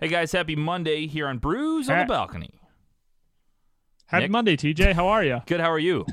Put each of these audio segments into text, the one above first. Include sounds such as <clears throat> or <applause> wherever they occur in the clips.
Hey guys, happy Monday here on Brews on the Balcony. Happy Nick? Monday, TJ. How are you? Good, how are you?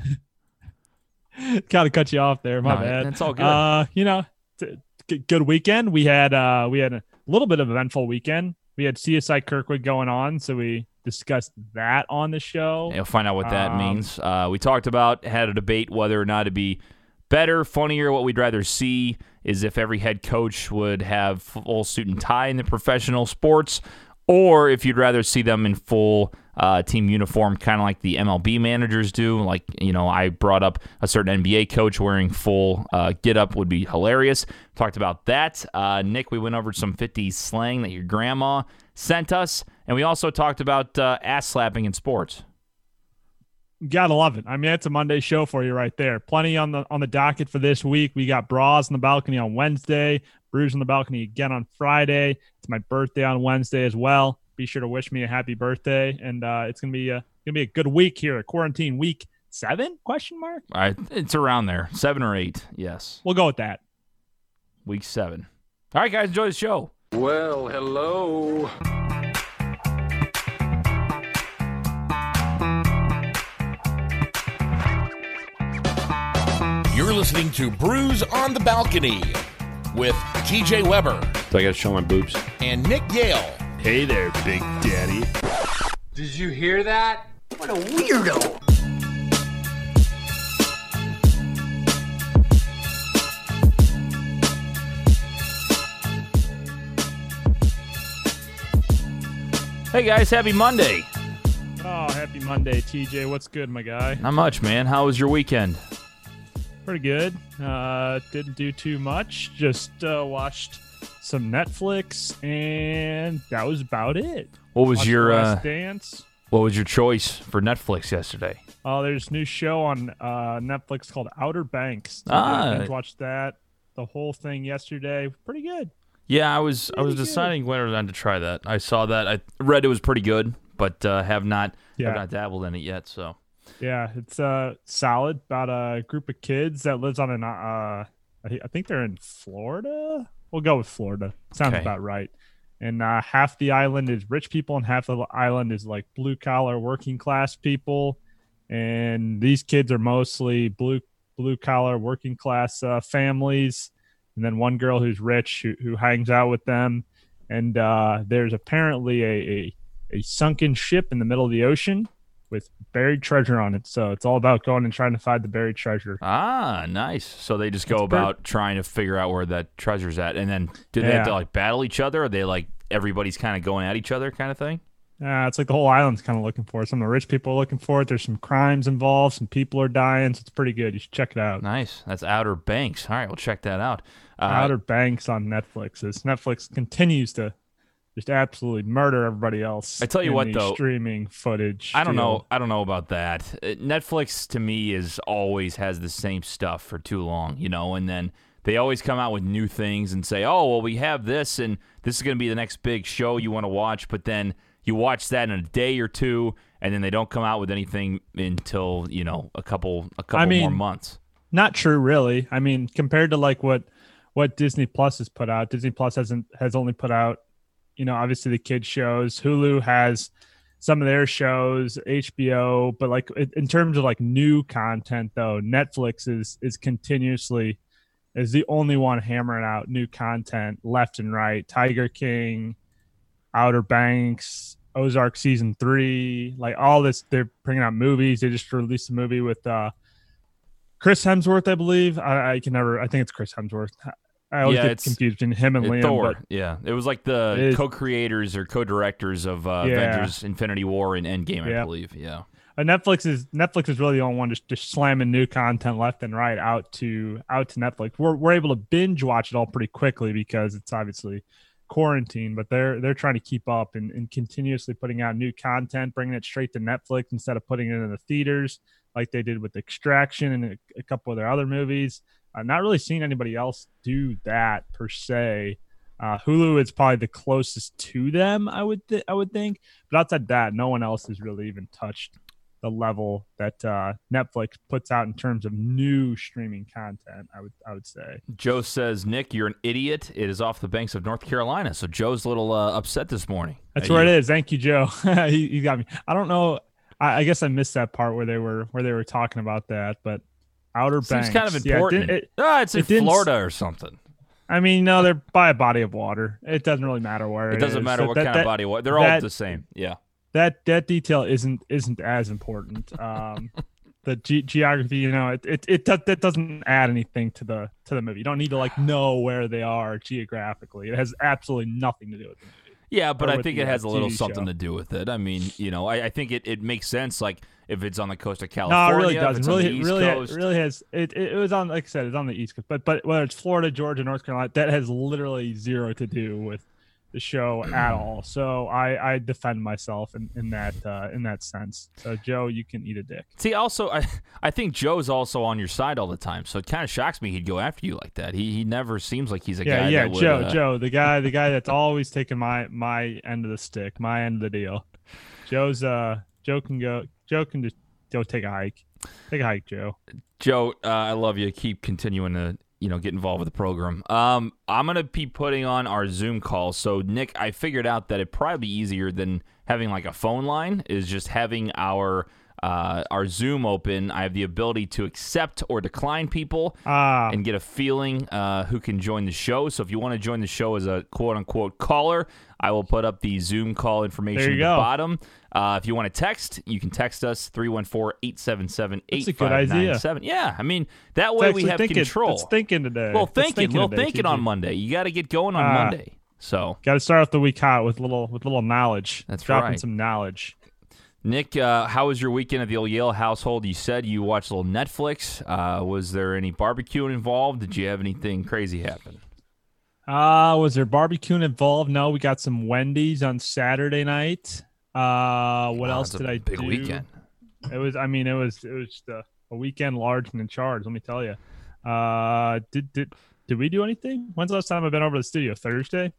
<laughs> Gotta cut you off there. My No, bad. that's all good. Uh, you know, t- g- good weekend. We had uh, we had a little bit of eventful weekend. We had CSI Kirkwood going on, so we discussed that on the show. You'll find out what that Um, means. Uh, we talked about, had a debate whether or not it'd be better, funnier. What we'd rather see is if every head coach would have full suit and tie in the professional sports, or if you'd rather see them in full uh, team uniform, kind of like the MLB managers do. Like, you know, I brought up a certain NBA coach wearing full uh, get up would be hilarious. Talked about that. Uh, Nick, we went over some 50s slang that your grandma sent us. And we also talked about uh, ass slapping in sports. Gotta love it. I mean, it's a Monday show for you right there. Plenty on the on the docket for this week. We got brews on the balcony on Wednesday, brews on the balcony again on Friday. It's my birthday on Wednesday as well. Be sure to wish me a happy birthday, and uh, it's gonna be a gonna be a good week here. Quarantine week seven? Question mark. All right, it's around there, seven or eight. Yes, We'll go with that. week seven. All right, guys, enjoy the show. Well, hello. You're listening to Brews on the Balcony with TJ Weber So I got to show my boobs? and Nick Yale. Hey there, Big Daddy. Did you hear that? What a weirdo. Hey, guys, happy Monday. Oh, happy Monday, TJ. What's good, my guy? Not much, man. How was your weekend? Pretty good. Uh, didn't do too much. Just uh, watched some Netflix, and that was about it. What was Watched your uh, Dance? What was your choice for Netflix yesterday? Oh, there's a new show on uh, Netflix called Outer Banks. Ah. I watched that the whole thing yesterday. Pretty good. Yeah, I was I was Pretty good. deciding whether or not to try that. I saw that. I read it was pretty good, but uh, have not Yeah. have not dabbled in it yet. So Yeah, it's uh solid. About a group of kids that lives on an uh, I I think they're in Florida. We'll go with Florida. Sounds Okay. about right. And uh, half the island is rich people, and half the island is like blue collar working class people. And these kids are mostly blue blue collar working class uh, families. And then one girl who's rich who, who hangs out with them. And uh, there's apparently a, a a sunken ship in the middle of the ocean with buried treasure on it. So it's all about going and trying to find the buried treasure. ah, nice. So they just go It's per- about trying to figure out where that treasure's at, and then do they have to like battle each other? Or are they like everybody's kind of going at each other, kind of thing? Uh, it's like the whole island's kind of looking for it. Some of the rich people are looking for it. There's some crimes involved. Some people are dying. So it's pretty good. You should check it out. Nice. That's Outer Banks. All right, we'll check that out. Uh, Outer Banks on Netflix. As Netflix continues to just absolutely murder everybody else. I tell you what, though, streaming footage. I don't field. know. I don't know about that. Uh, Netflix to me is always has the same stuff for too long, you know, and then they always come out with new things and say, "Oh, well, we have this, and this is going to be the next big show you want to watch." But then you watch that in a day or two, and then they don't come out with anything until you know a couple a couple more mean, months. Not true, really. I mean, compared to like what what Disney Plus has put out, Disney Plus hasn't has only put out, you know, obviously the kids shows. Hulu has some of their shows, HBO, but like in- terms of like new content though, Netflix is is continuously is the only one hammering out new content left and right. Tiger King, Outer Banks, Ozark season three, like all this. They're bringing out movies. They just released a movie with uh, Chris Hemsworth, I believe. I, I can never. I think it's Chris Hemsworth. I always Yeah, get it's- confused between him and Liam. Thor, But yeah, it was like the is- co-creators or co-directors of uh, Yeah. Avengers: Infinity War and Endgame, I believe. Yeah. uh, Netflix is Netflix is really the only one just, just slamming new content left and right out to out to Netflix. We're we're able to binge watch it all pretty quickly because it's obviously quarantine, but they're they're trying to keep up and, and continuously putting out new content, bringing it straight to Netflix instead of putting it in the theaters like they did with Extraction and a, a couple of their other movies. I'm not really seeing anybody else do that per se. Uh, Hulu is probably the closest to them, I would th- I would think, but outside that, no one else has really even touched the level that uh, Netflix puts out in terms of new streaming content. I would I would say. Joe says, Nick, you're an idiot. It is off the banks of North Carolina. So Joe's a little uh, upset this morning. That's where it is. Thank you, Joe. <laughs> he, he got me. I don't know. I, I, guess I missed that part where they were where they were talking about that, but Outer Seems Banks kind of important. Yeah, it, it, ah, it's in it Florida or something. I mean, no, they're by a body of water. It doesn't really matter where It it doesn't is. matter That- what that- kind that- of body. What they're all the same. Yeah. that that detail isn't isn't as important. Um, <laughs> the ge- geography, you know, it it, it does, that doesn't add anything to the to the movie. You don't need to like know where they are geographically. It has absolutely nothing to do with the movie. Yeah, but I think it uh, has a little TV something show. to do with it. I mean, you know, I, I think it, it makes sense. Like if it's on the coast of California. No, it really doesn't. it's on the Really, really, Coast. really has. It, it was on, like I said, it's on the East Coast. But but whether it's Florida, Georgia, North Carolina, that has literally zero to do with the show at <clears throat> all. So I I defend myself in in that uh, in that sense. So Joe, you can eat a dick. See, also, I I think Joe's also on your side all the time, so it kind of shocks me he'd go after you like that. He he never seems like he's a Yeah, guy. yeah, would, Joe, uh, Joe, the guy, the guy that's <laughs> always taking my my end of the stick, my end of the deal. Joe's uh, Joe can go. Joe can just go take a hike. Take a hike, Joe. Joe, uh, I love you. Keep continuing to you know get involved with the program. Um, I'm gonna be putting on our Zoom call. So Nick, I figured out that it'd probably be easier than having like a phone line is just having our uh, our Zoom open. I have the ability to accept or decline people. Ah, and get a feeling uh, who can join the show. So if you want to join the show as a quote unquote caller, I will put up the Zoom call information There at you the go. bottom. Uh, if you want to text, you can text us 314 877 That's a good idea. 8597. Yeah, I mean, that way we have thinking, control. It's thinking today. Well, thinking, well, today, thinking on Monday. You got to get going on Ah. Monday. So, Got to start off the week hot with little with little knowledge. That's dropping right. some knowledge. Nick, uh, how was your weekend at the old Yale household? You said you watched a little Netflix. Uh, was there any barbecuing involved? Did you have anything crazy happen? Uh, was there barbecuing involved? No, we got some Wendy's on Saturday night. Uh, what Wow, else did I big do? weekend. It was. I mean, it was. It was just a, a weekend large and in charge. Let me tell you. Uh, did did did we do anything? When's the last time I've been over to the studio? Thursday.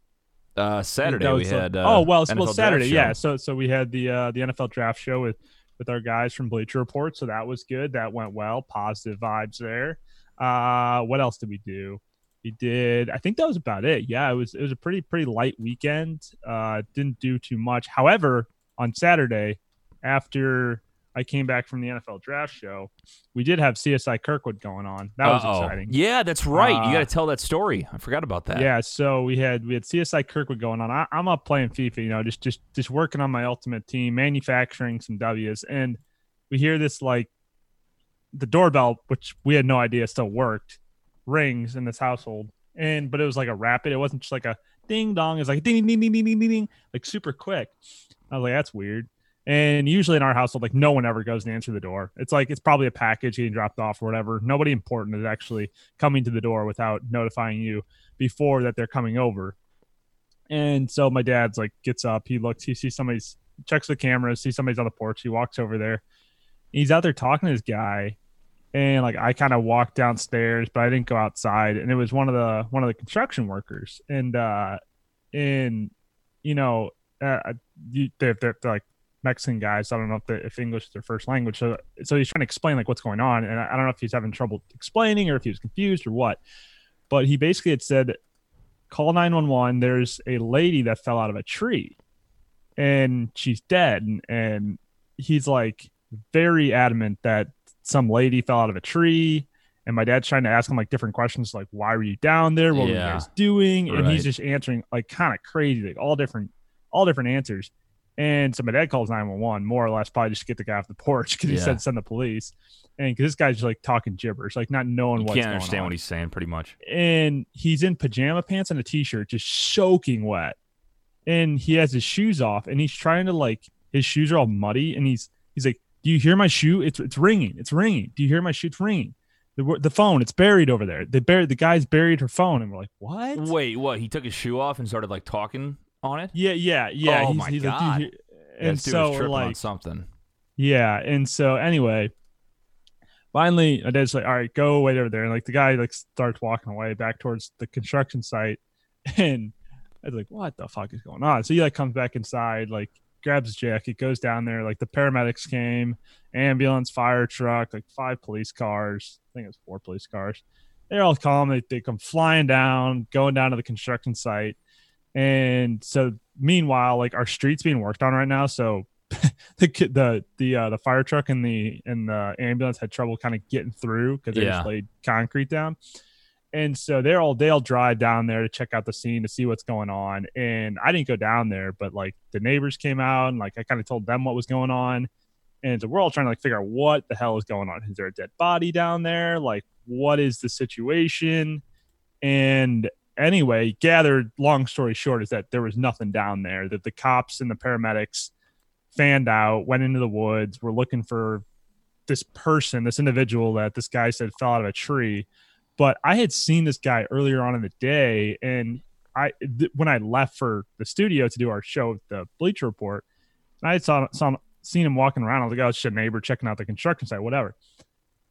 Uh, Saturday we had. Uh, oh well, NFL well Saturday. Yeah. So so we had the uh, the NFL draft show with with our guys from Bleacher Report. So that was good. That went well. Positive vibes there. Uh, what else did we do? We did. I think that was about it. Yeah, it was. It was a pretty pretty light weekend. Uh, didn't do too much. However, on Saturday, after I came back from the NFL draft show, we did have CSI Kirkwood going on. That was Uh-oh. exciting. Yeah, that's right. you Uh, got to tell that story. I forgot about that. Yeah, so we had we had CSI Kirkwood going on. I, I'm up playing FIFA, you know, just just just working on my ultimate team, manufacturing some W's, and we hear this like the doorbell, which we had no idea still worked, rings in this household, and but it was like a rapid. It wasn't just like a ding dong. It's like ding ding ding ding ding ding ding, like super quick. I was like, that's weird. And usually in our household, like no one ever goes to answer the door. It's like it's probably a package getting dropped off or whatever. Nobody important is actually coming to the door without notifying you before that they're coming over. And so my dad's like gets up, he looks, he sees somebody's checks the cameras, sees somebody's on the porch, he walks over there. He's out there talking to this guy. And like I kind of walked downstairs, but I didn't go outside. And it was one of the one of the construction workers. And uh and you know, uh you, they're, they're, they're like Mexican guys. I don't know if, the, if English is their first language. So, so he's trying to explain like what's going on, and I, I don't know if he's having trouble explaining or if he was confused or what. But he basically had said, "Call nine one one. There's a lady that fell out of a tree, and she's dead." And, and he's like very adamant that some lady fell out of a tree. And my dad's trying to ask him like different questions, like "Why were you down there? What were you guys doing?" And he's just answering like kind of crazy, like all different, all different answers. And so my dad calls 911, more or less, probably just to get the guy off the porch because he Yeah. said send the police. And because this guy's just like talking gibberish, like not knowing You what's can't understand on. what he's saying, pretty much. and he's in pajama pants and a t-shirt, just soaking wet. And he has his shoes off, and he's trying to like his shoes are all muddy, and he's he's like, "Do you hear my shoe? It's it's ringing. It's ringing. Do you hear my shoe? It's ringing." The, the phone, it's buried over there. They buried the guy's buried her phone, and we're like, "What?" Wait, what? He took his shoe off and started like talking on it. Yeah, yeah, yeah. Oh he's, my he's God. you hear-" and this dude so was we're on like, something. Yeah, and so anyway, finally, my dad's like, "All right, go wait over there." And like the guy like starts walking away back towards the construction site, <laughs> and I was like, "What the fuck is going on?" So he like comes back inside, like grabs his jacket, goes down there. Like the paramedics came, ambulance, fire truck, like five police cars. I think it was four police cars. They're all calm. They, they come flying down, going down to the construction site. And so meanwhile, like our street's being worked on right now. So <laughs> the the the uh, the fire truck and the and the ambulance had trouble kind of getting through because they Yeah. just laid concrete down. And so they're all they'll drive down there to check out the scene to see what's going on. And I didn't go down there, but like the neighbors came out and like I kind of told them what was going on. And so we're all trying to like figure out what the hell is going on. Is there a dead body down there? Like, what is the situation? And anyway, gathered long story short is that there was nothing down there. That the cops and the paramedics fanned out, went into the woods, were looking for this person, this individual that this guy said fell out of a tree. But I had seen this guy earlier on in the day, and I th- when I left for the studio to do our show, the Bleacher Report, and I saw saw seen him walking around. I was like, "Oh, it's just a neighbor checking out the construction site, whatever."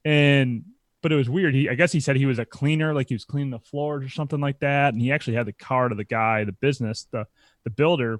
And but it was weird. He, I guess, he said he was a cleaner, like he was cleaning the floors or something like that, and he actually had the card of the guy, the business, the the builder.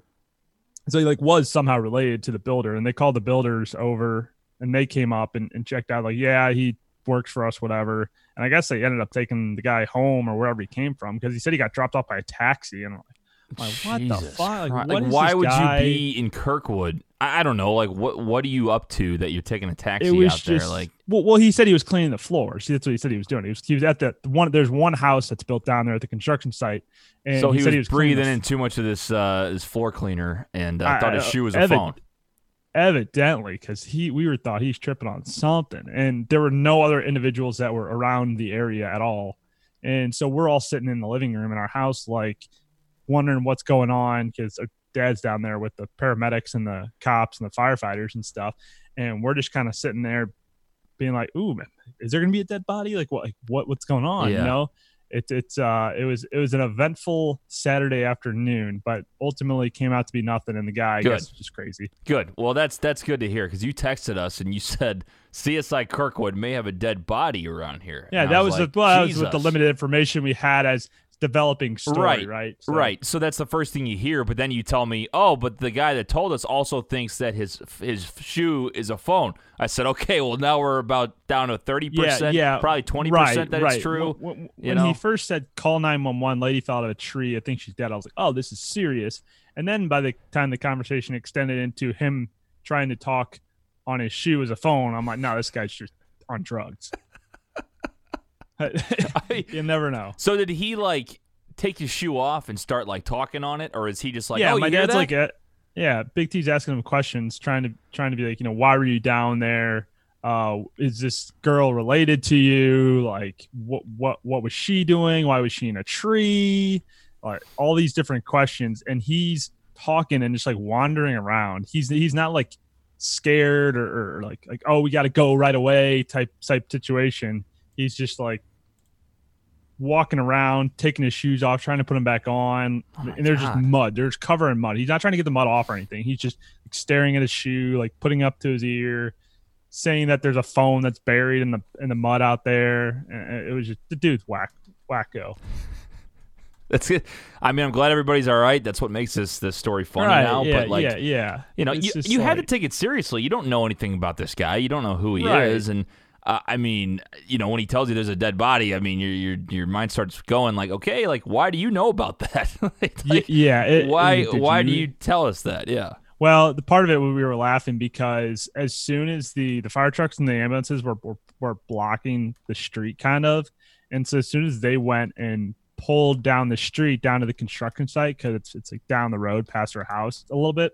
So he like was somehow related to the builder, and they called the builders over, and they came up and, and checked out, like, yeah, he works for us, whatever. And I guess they ended up taking the guy home or wherever he came from because he said he got dropped off by a taxi, and I'm like, like, what the fuck? Like, Like, why would guy- you be in Kirkwood? I, I don't know. Like, what what are you up to that you're taking a taxi was out there? Like, well, well, he said he was cleaning the floors. That's what he said he was doing. He was he was at the one. There's one house that's built down there at the construction site, and so he, said was, cleaning breathing in too much of this uh, this floor cleaner, and uh, I- thought his shoe was a Evan- phone. evidently because he we were thought he's tripping on something and there were no other individuals that were around the area at all and so we're all sitting in the living room in our house like wondering what's going on because our dad's down there with the paramedics and the cops and the firefighters and stuff and we're just kind of sitting there being like ooh man is there gonna be a dead body like what like, what what's going on Yeah. you know it's it's uh it was it was an eventful saturday afternoon but ultimately came out to be nothing and the guy i guess was just crazy Good. Well, that's that's good to hear because you texted us and you <laughs> said CSI Kirkwood may have a dead body around here. Yeah, And that was, like, the, well, that was with the limited information we had as developing story, Right, right? So- Right. So that's the first thing you hear, but then you tell me, "Oh, but the guy that told us also thinks that his his shoe is a phone." I said, "Okay, well now we're about down to 30%, Yeah, yeah, probably 20% right, that right. it's true." When, when- when know? he first said call nine one one, lady fell out of a tree. I think she's dead. I was like, oh, this is serious. And then by the time the conversation extended into him trying to talk on his shoe as a phone, I'm like, no, this guy's just on drugs. You never know. So did he like take his shoe off and start like talking on it or is he just like, yeah, "Oh, my dad's that?" like, a, yeah, Big T's asking him questions, trying to trying to be like, you know, why were you down there? Uh, is this girl related to you? Like, what what what was she doing? Why was she in a tree? Like all these different questions, and he's talking and just like wandering around. He's he's not like scared or, or like like oh we got to go right away type type situation. He's just like walking around, taking his shoes off, trying to put them back on, Oh my and there's just God. mud. There's cover in mud. He's not trying to get the mud off or anything. He's just like, staring at his shoe, like putting up to his ear, saying that there's a phone that's buried in the in the mud out there. And it was just the dude's whack wacko. That's good. I mean, I'm glad everybody's all right. That's what makes this this story funny right? now, yeah, but like yeah, yeah. You know, It's you, just you had to take it seriously. You don't know anything about this guy. You don't know who he Right. is, and uh, I mean, you know, when he tells you there's a dead body, I mean, your your your mind starts going like, okay, like why do you know about that? <laughs> like, Y- yeah. it- why why do you tell us that? Yeah, Well, the part of it we were laughing because as soon as the the fire trucks and the ambulances were were, were blocking the street, kind of, and so as soon as they went and pulled down the street down to the construction site because it's it's like down the road past our house a little bit,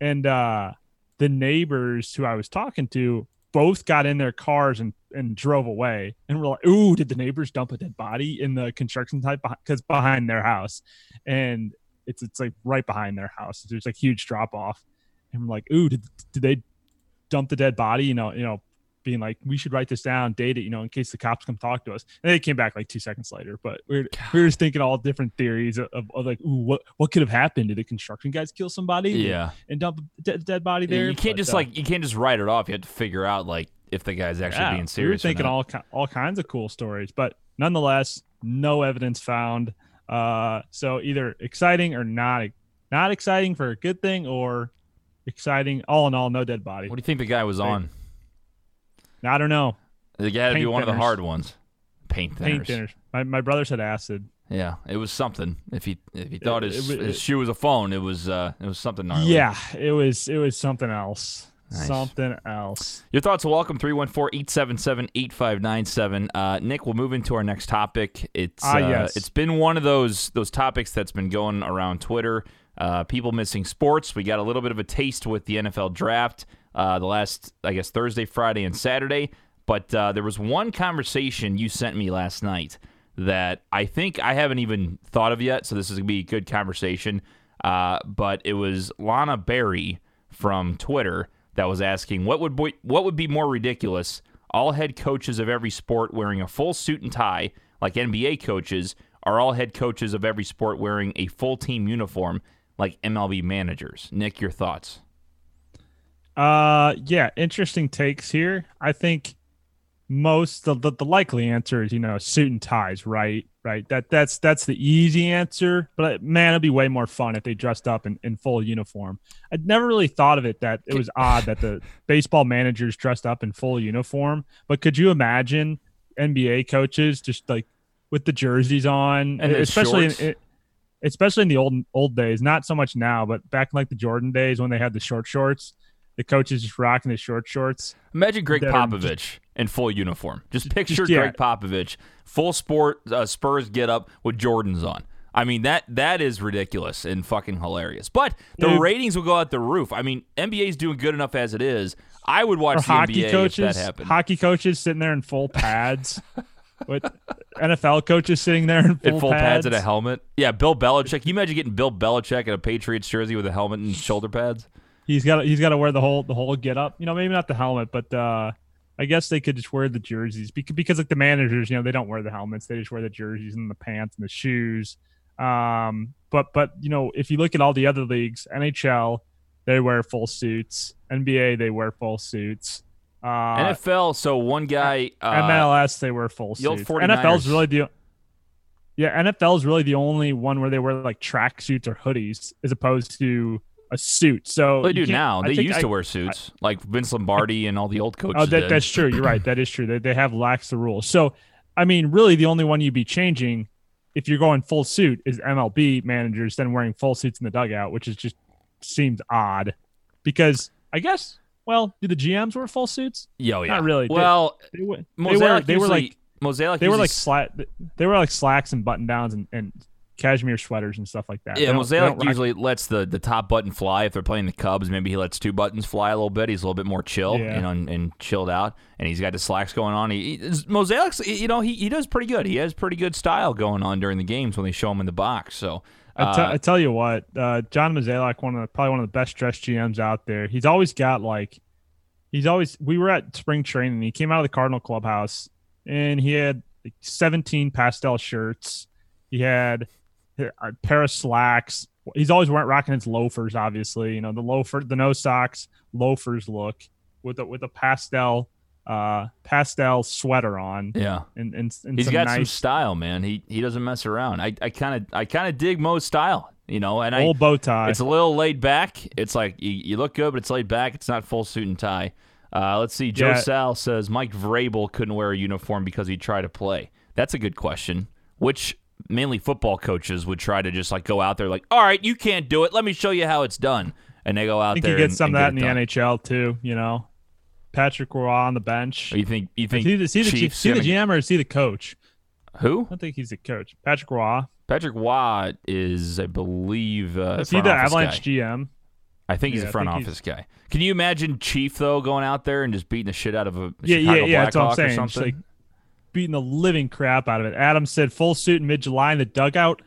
and uh the neighbors who I was talking to both got in their cars and and drove away, and we're like, "Ooh, did the neighbors dump a dead body in the construction site because behind their house?" And it's it's like right behind their house. There's like huge drop off, and we're like, "Ooh, did, did they dump the dead body?" You know, you know, being like, "We should write this down, date it," you know, in case the cops come talk to us. And they came back like two seconds later, but we are we were just thinking all different theories of, of, like, "Ooh, what what could have happened? Did the construction guys kill somebody? yeah. and dump a dead, dead body there?" you can't But, just uh, like you can't just write it off. You have to figure out like if the guy's actually yeah, being we were serious. or thinking all all kinds of cool stories, but nonetheless, no evidence found. Uh, so either exciting or not not exciting for a good thing, or exciting. All in all, no dead body. What do you think the guy was on? I don't know. It had to be one of the hard ones. Paint thinners. Paint thinners. My my brother said acid. Yeah, it was something. If he if he thought It- his, it- his shoe was a phone, it was uh it was something gnarly. Yeah, it was it was something else. Nice. Something else. Your thoughts are welcome 314-877-8597. Uh, Nick, we'll move into our next topic. It's Ah, uh, yes. it's been one of those those topics that's been going around Twitter. Uh, people missing sports. We got a little bit of a taste with the NFL draft uh, the last, I guess, Thursday, Friday, and Saturday. But uh, there was one conversation you sent me last night that I think I haven't even thought of yet. So this is gonna be a good conversation. Uh, but it was Lana Berry from Twitter that was asking what would what would be more ridiculous: all head coaches of every sport wearing a full suit and tie, like NBA coaches, or all head coaches of every sport wearing a full team uniform, like MLB managers. Nick, your thoughts? Uh, yeah, interesting takes here. I think most the, the the likely answer is you know suit and ties, right? Right. That that's that's the easy answer. But uh, man, it'd be way more fun if they dressed up in, in full uniform. I'd never really thought of it that it was odd that the <laughs> baseball managers dressed up in full uniform. But could you imagine NBA coaches just like with the jerseys on, And especially in, especially in the old old days, not so much now, but back in like the Jordan days when they had the short shorts, the coaches just rocking the short shorts. Imagine Gregg Popovich in full uniform. Just <laughs> picture just- yeah. Gregg Popovich, full sport uh, Spurs get up with Jordans on. I mean that that is ridiculous and fucking hilarious. But the ratings will go out the roof. I mean, NBA's doing good enough as it is. I would watch the hockey NBA coaches, if that happened. hockey coaches sitting there in full pads, with NFL coaches sitting there in full, in full pads. pads and a helmet. Yeah, Bill Belichick. Can you imagine getting Bill Belichick in a Patriots jersey with a helmet and shoulder pads? He's got he's got to wear the whole the whole get up. You know, maybe not the helmet, but uh I guess they could just wear the jerseys because because like the managers, you know, they don't wear the helmets. They just wear the jerseys and the pants and the shoes. Um, but but you know, if you look at all the other leagues, NHL, they wear full suits. NBA, they wear full suits. Uh, NFL. So one guy. Uh, MLS, they wear full suits. 49ers. NFL's really the yeah, NFL is really the only one where they wear like track suits or hoodies as opposed to a suit. So They do now. I They used I- to wear suits, like Vince Lombardi and all the old oh, coaches. Oh, that, that's true. You're right. That is true. They, they have laxed the rules. So, I mean, really, the only one you'd be changing if you're going full suit is MLB managers then wearing full suits in the dugout, which is just seems odd because I guess, well, do the GMs wear full suits? Yo, yeah. Oh, Not really. Well, They, were- they Mosaic were they were like Mosaic they were like slack they were like slacks and button downs and, and cashmere sweaters and stuff like that. Yeah, Mosaic rock- usually lets the, the top button fly if they're playing the Cubs. Maybe he lets two buttons fly a little bit. He's a little bit more chill, Yeah. you know, and, and chilled out. And he's got the slacks going on. He, he Mosaic's, you know, he, he does pretty good. He has pretty good style going on during the games when they show him in the box. So I uh, I tell you what, uh, John Mozeliak, one of the, probably one of the best dressed GMs out there. He's always got like, he's always. We were at spring training. He came out of the Cardinal clubhouse and he had like 17 pastel shirts. He had a pair of slacks. He's always wearing rocking his loafers. Obviously, you know the loafer, the no socks, loafers look with a with a pastel, uh, pastel sweater on. yeah. And and, and He's some got nice some style, man. He he doesn't mess around. I I kind of I kind of dig Mo's style, you know, and I old bow tie. It's a little laid back. It's like you, you look good, but it's laid back. It's not full suit and tie. Uh, let's see. Joe Yeah. Sal says Mike Vrabel couldn't wear a uniform because he tried to play. That's a good question. Which mainly football coaches would try to just like go out there like, all right, you can't do it. Let me show you how it's done. And they go out I think there. you get and- some and of that in the done. NHL too. You know, Patrick Roy on the bench. Or you think you think see the, is he the, Chiefs is he the GM or is he the coach? who? I don't think he's the coach. Patrick Roy. Patrick Roy is, I believe, uh, Is he the Avalanche guy. GM? I think he's Yeah, a I front office guy. Can you imagine Chief though going out there and just beating the shit out of a Yeah, Chicago yeah, yeah. That's what I'm Blackhawk or saying. Just something? like beating the living crap out of it. Adam said full suit in mid July in the dugout.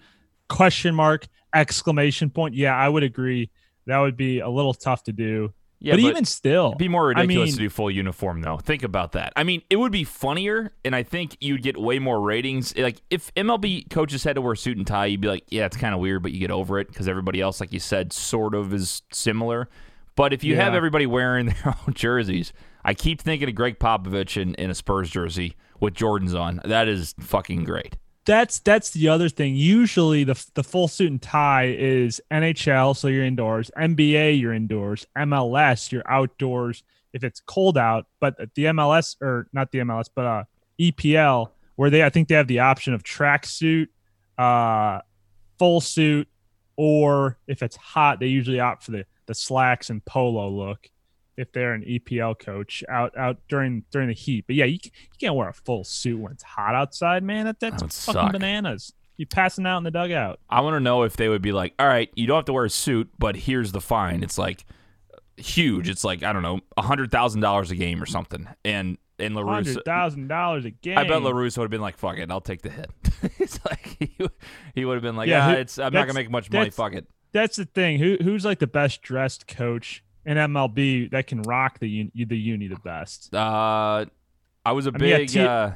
Question mark! Exclamation point. Yeah, I would agree. That would be a little tough to do. yeah, but, even still, It'd be more I ridiculous mean- to do full uniform, though. Think about that. I mean, it would be funnier, and I think you'd get way more ratings. Like, if MLB coaches had to wear suit and tie, you'd be like, yeah, it's kind of weird, but you get over it because everybody else, like you said, sort of is similar. But if you have everybody wearing <laughs> their own jerseys, I keep thinking of Gregg Popovich in, in a Spurs jersey with Jordans on. That is fucking great. that's that's the other thing. Usually the the full suit and tie is NHL, so you're indoors. NBA, you're indoors. MLS, you're outdoors if it's cold out. But the MLS or not the MLS, but uh, EPL, where they I think they have the option of tracksuit, uh, full suit, or if it's hot, they usually opt for the the slacks and polo look if they're an EPL coach out out during during the heat. But yeah, you, you can't wear a full suit when it's hot outside, man. That, that's That fucking suck. bananas. You passing out in the dugout. I want to know if they would be like, all right, you don't have to wear a suit, but here's the fine. It's like uh, huge. It's like I don't know, a hundred thousand dollars a game or something. And and La Russa, Hundred thousand dollars a game. I bet La Russa would have been like, fuck it, I'll take the hit. <laughs> it's like he, he would have been like, Yeah, ah, who- it's I'm not gonna make much money. Fuck it. That's the thing. Who who's like the best dressed coach in MLB that can rock the uni, the uni the best? Uh, I was a I mean, big T- uh,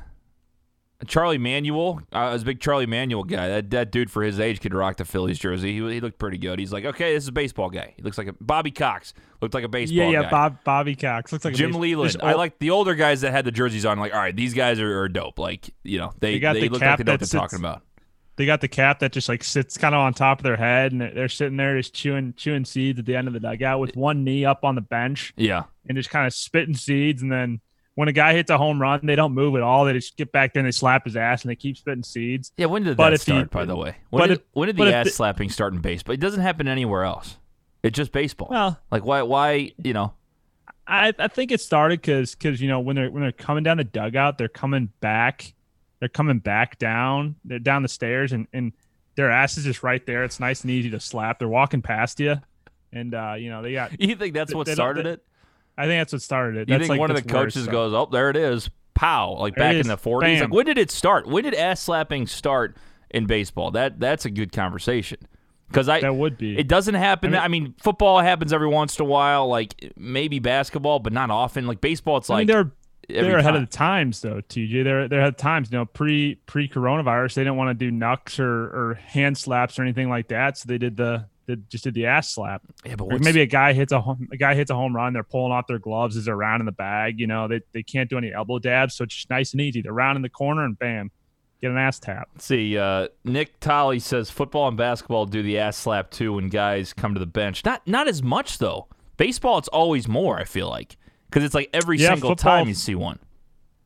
Charlie Manuel. I was a big Charlie Manuel guy. That, that dude for his age could rock the Phillies jersey. He, he looked pretty good. He's like, okay, this is a baseball guy. He looks like a Bobby Cox. Looked like a baseball yeah, yeah. guy. Bob Bobby Cox looks like a Jim base- Leland. just I old- like the older guys that had the jerseys on. Like, all right, these guys are, are dope. Like, you know, they they the look like they know what they're talking about. They got the cap that just like sits kind of on top of their head, and they're sitting there just chewing chewing seeds at the end of the dugout with one knee up on the bench Yeah, and just kind of spitting seeds. And then when a guy hits a home run, they don't move at all. They just get back there and they slap his ass and they keep spitting seeds. yeah. When did But that start? by the way, when did, if- when did the ass the- slapping start in baseball? It doesn't happen anywhere else. It's just baseball. Well, like, why? Why? You know, I, I think it started because because you know when they're when they're coming down the dugout, they're coming back, they're coming back down, they're down the stairs, and and their ass is just right there. It's nice and easy to slap. They're walking past you, and uh, you know they got. you think that's They- what they started they- it? I think that's what started it. You That's think like one of the that's where it coaches goes, "Oh, there it is, pow!" Like There back in the '40s. Like, when did it start? When did ass slapping start in baseball? That that's a good conversation because I That would be. it doesn't happen. I I mean, mean- football happens every once in a while, like maybe basketball, but not often. Like baseball, it's I like mean, they're every they're ahead time. of the times though, TJ. They're they're ahead of the times. You know, pre pre coronavirus, they didn't want to do knucks or or hand slaps or anything like that, so they did the. They just did the ass slap. yeah, but maybe a guy hits a home, a guy hits a home run. They're pulling off their gloves as they're rounding the bag. You know, they, they can't do any elbow dabs, so it's just nice and easy. They're rounding the corner and bam, get an ass tap. Let's see. Uh, Nick Tolley says football and basketball do the ass slap too when guys come to the bench. Not not as much though. Baseball, it's always more. I feel like because it's like every Yeah, single football- time you see one.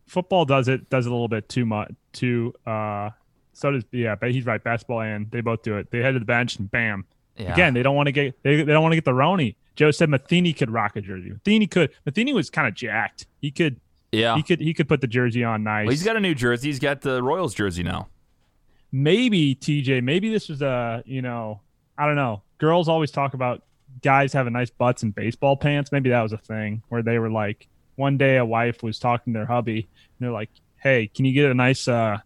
Football does it does it a little bit too much. Too uh, so does yeah, but he's right. Basketball and they both do it. They head to the bench and bam. Yeah. Again, they don't want to get they, they don't want to get the Roni. Joe said Matheny could rock a jersey. Matheny could. Matheny was kind of jacked. He could yeah. he could he could put the jersey on nice. Well, he's got a new jersey. He's got the Royals jersey now. maybe TJ, maybe this was a, you know, I don't know. Girls always talk about guys having nice butts in baseball pants. Maybe that was a thing where they were like, one day a wife was talking to their hubby, and they're like, "Hey, can you get a nice, uh,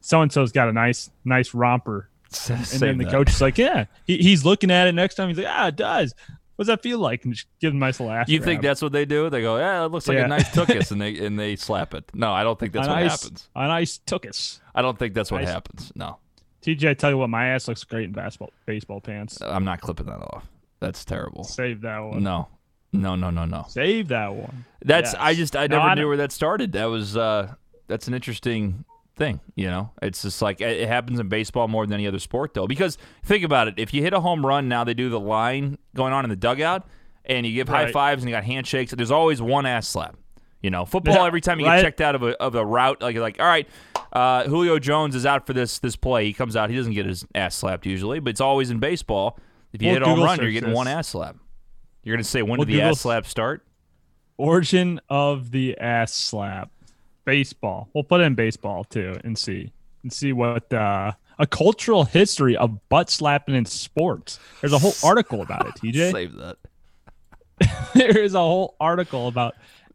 so and so's got a nice, nice romper." <laughs> And then the coach is like, "Yeah." He, he's looking at it next time. He's like, "Ah, it does." What does that feel like? And just give him a nice ass. You think that's what they do? They go, "Yeah, it looks like Yeah. a nice tookus," <laughs> and they and they slap it. No, I don't think that's a what nice, happens. A nice tookus. I don't think that's what Nice. happens. No, TJ, I tell you what, my ass looks great in basketball baseball pants. I'm not clipping that off. That's terrible. Save that one. No, no, no, no, no. Save that one. That's Yes. I just I No, never I knew where that started. That was uh that's an interesting thing, you know. It's just like it happens in baseball more than any other sport though. Because think about it, if you hit a home run now they do the line going on in the dugout and you give high fives and you got handshakes, there's always one ass slap. You know, football every time you right. get checked out of a of a route, like you're like, all right, uh, Julio Jones is out for this this play. He comes out, he doesn't get his ass slapped usually, but it's always in baseball. If you Well, hit a home run, you're getting this. one ass slap. You're gonna say when Well, did the Google- ass slap start? Origin of the ass slap. Baseball. We'll put in baseball too and see and see what uh, a cultural history of butt slapping in sports. There's a whole article about it, TJ. <laughs> Save that. <laughs> there is a whole article about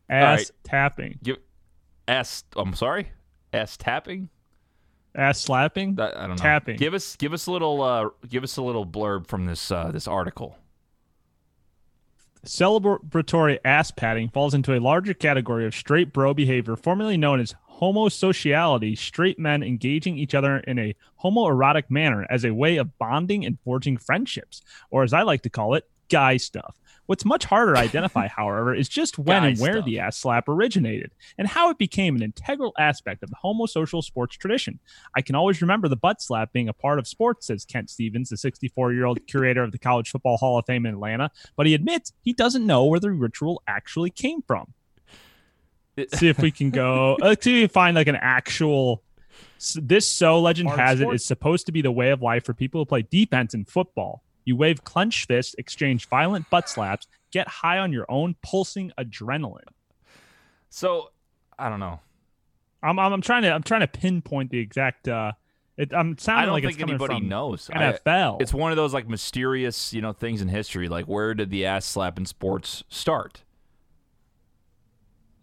ass right. tapping, Give ass. I'm sorry. Ass tapping. Ass slapping. That, I don't know. Tapping. Give us give us a little uh give us a little blurb from this uh this article. Celebratory ass patting falls into a larger category of straight bro behavior, formerly known as homosociality, straight men engaging each other in a homoerotic manner as a way of bonding and forging friendships, or as I like to call it, guy stuff. What's much harder to <laughs> identify, however, is just when Guy and where stuff. the ass slap originated and how it became an integral aspect of the homosocial sports tradition. I can always remember the butt slap being a part of sports, says Kent Stevens, the 64 year old curator of the College Football Hall of Fame in Atlanta, but he admits he doesn't know where the ritual actually came from. see if we can go. Let's <laughs> uh, see if we find like an actual. s- This so legend has it is supposed to be the way of life for people who play defense in football. You wave clenched fists, exchange violent butt slaps, get high on your own pulsing adrenaline. So I don't know. I'm, I'm, I'm trying to I'm trying to pinpoint the exact. uh it, I'm sounding I don't like think it's anybody knows. I- NFL. it's one of those like mysterious, you know, things in history. Like where did the ass slap in sports start?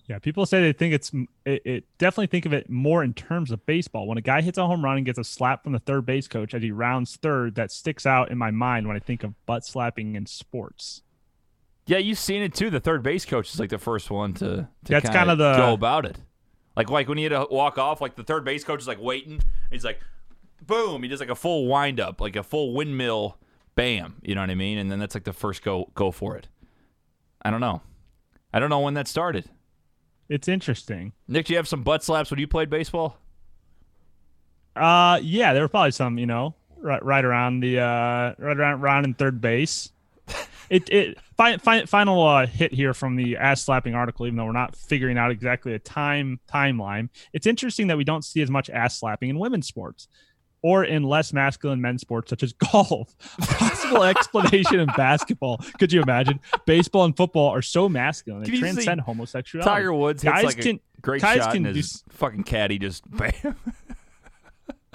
Yeah, people say they think it's it, it. Definitely think of it more in terms of baseball. When a guy hits a home run and gets a slap from the third base coach as he rounds third, that sticks out in my mind when I think of butt slapping in sports. Yeah, you've seen it too. The third base coach is like the first one to, to That's kinda kinda the- go about it. Like like when he had to walk off, like the third base coach is like waiting. And he's like, boom. He does like a full wind up, like a full windmill, bam. You know what I mean? And then that's like the first go go for it. I don't know. I don't know when that started. It's interesting. Nick, do you have some butt slaps when you played baseball? Uh, yeah, there were probably some, you know, right, right around the, uh, right around, around in third base. <laughs> It, it, fi- fi- final uh, hit here from the ass slapping article. Even though we're not figuring out exactly a time timeline, it's interesting that we don't see as much ass slapping in women's sports or in less masculine men's sports such as <laughs> golf. A possible explanation in basketball. Could you imagine? Baseball and football are so masculine; they Can you see transcend homosexuality. Tiger Woods hits Guys like can- a great guys shot, can and do his fucking caddy just <laughs> bam.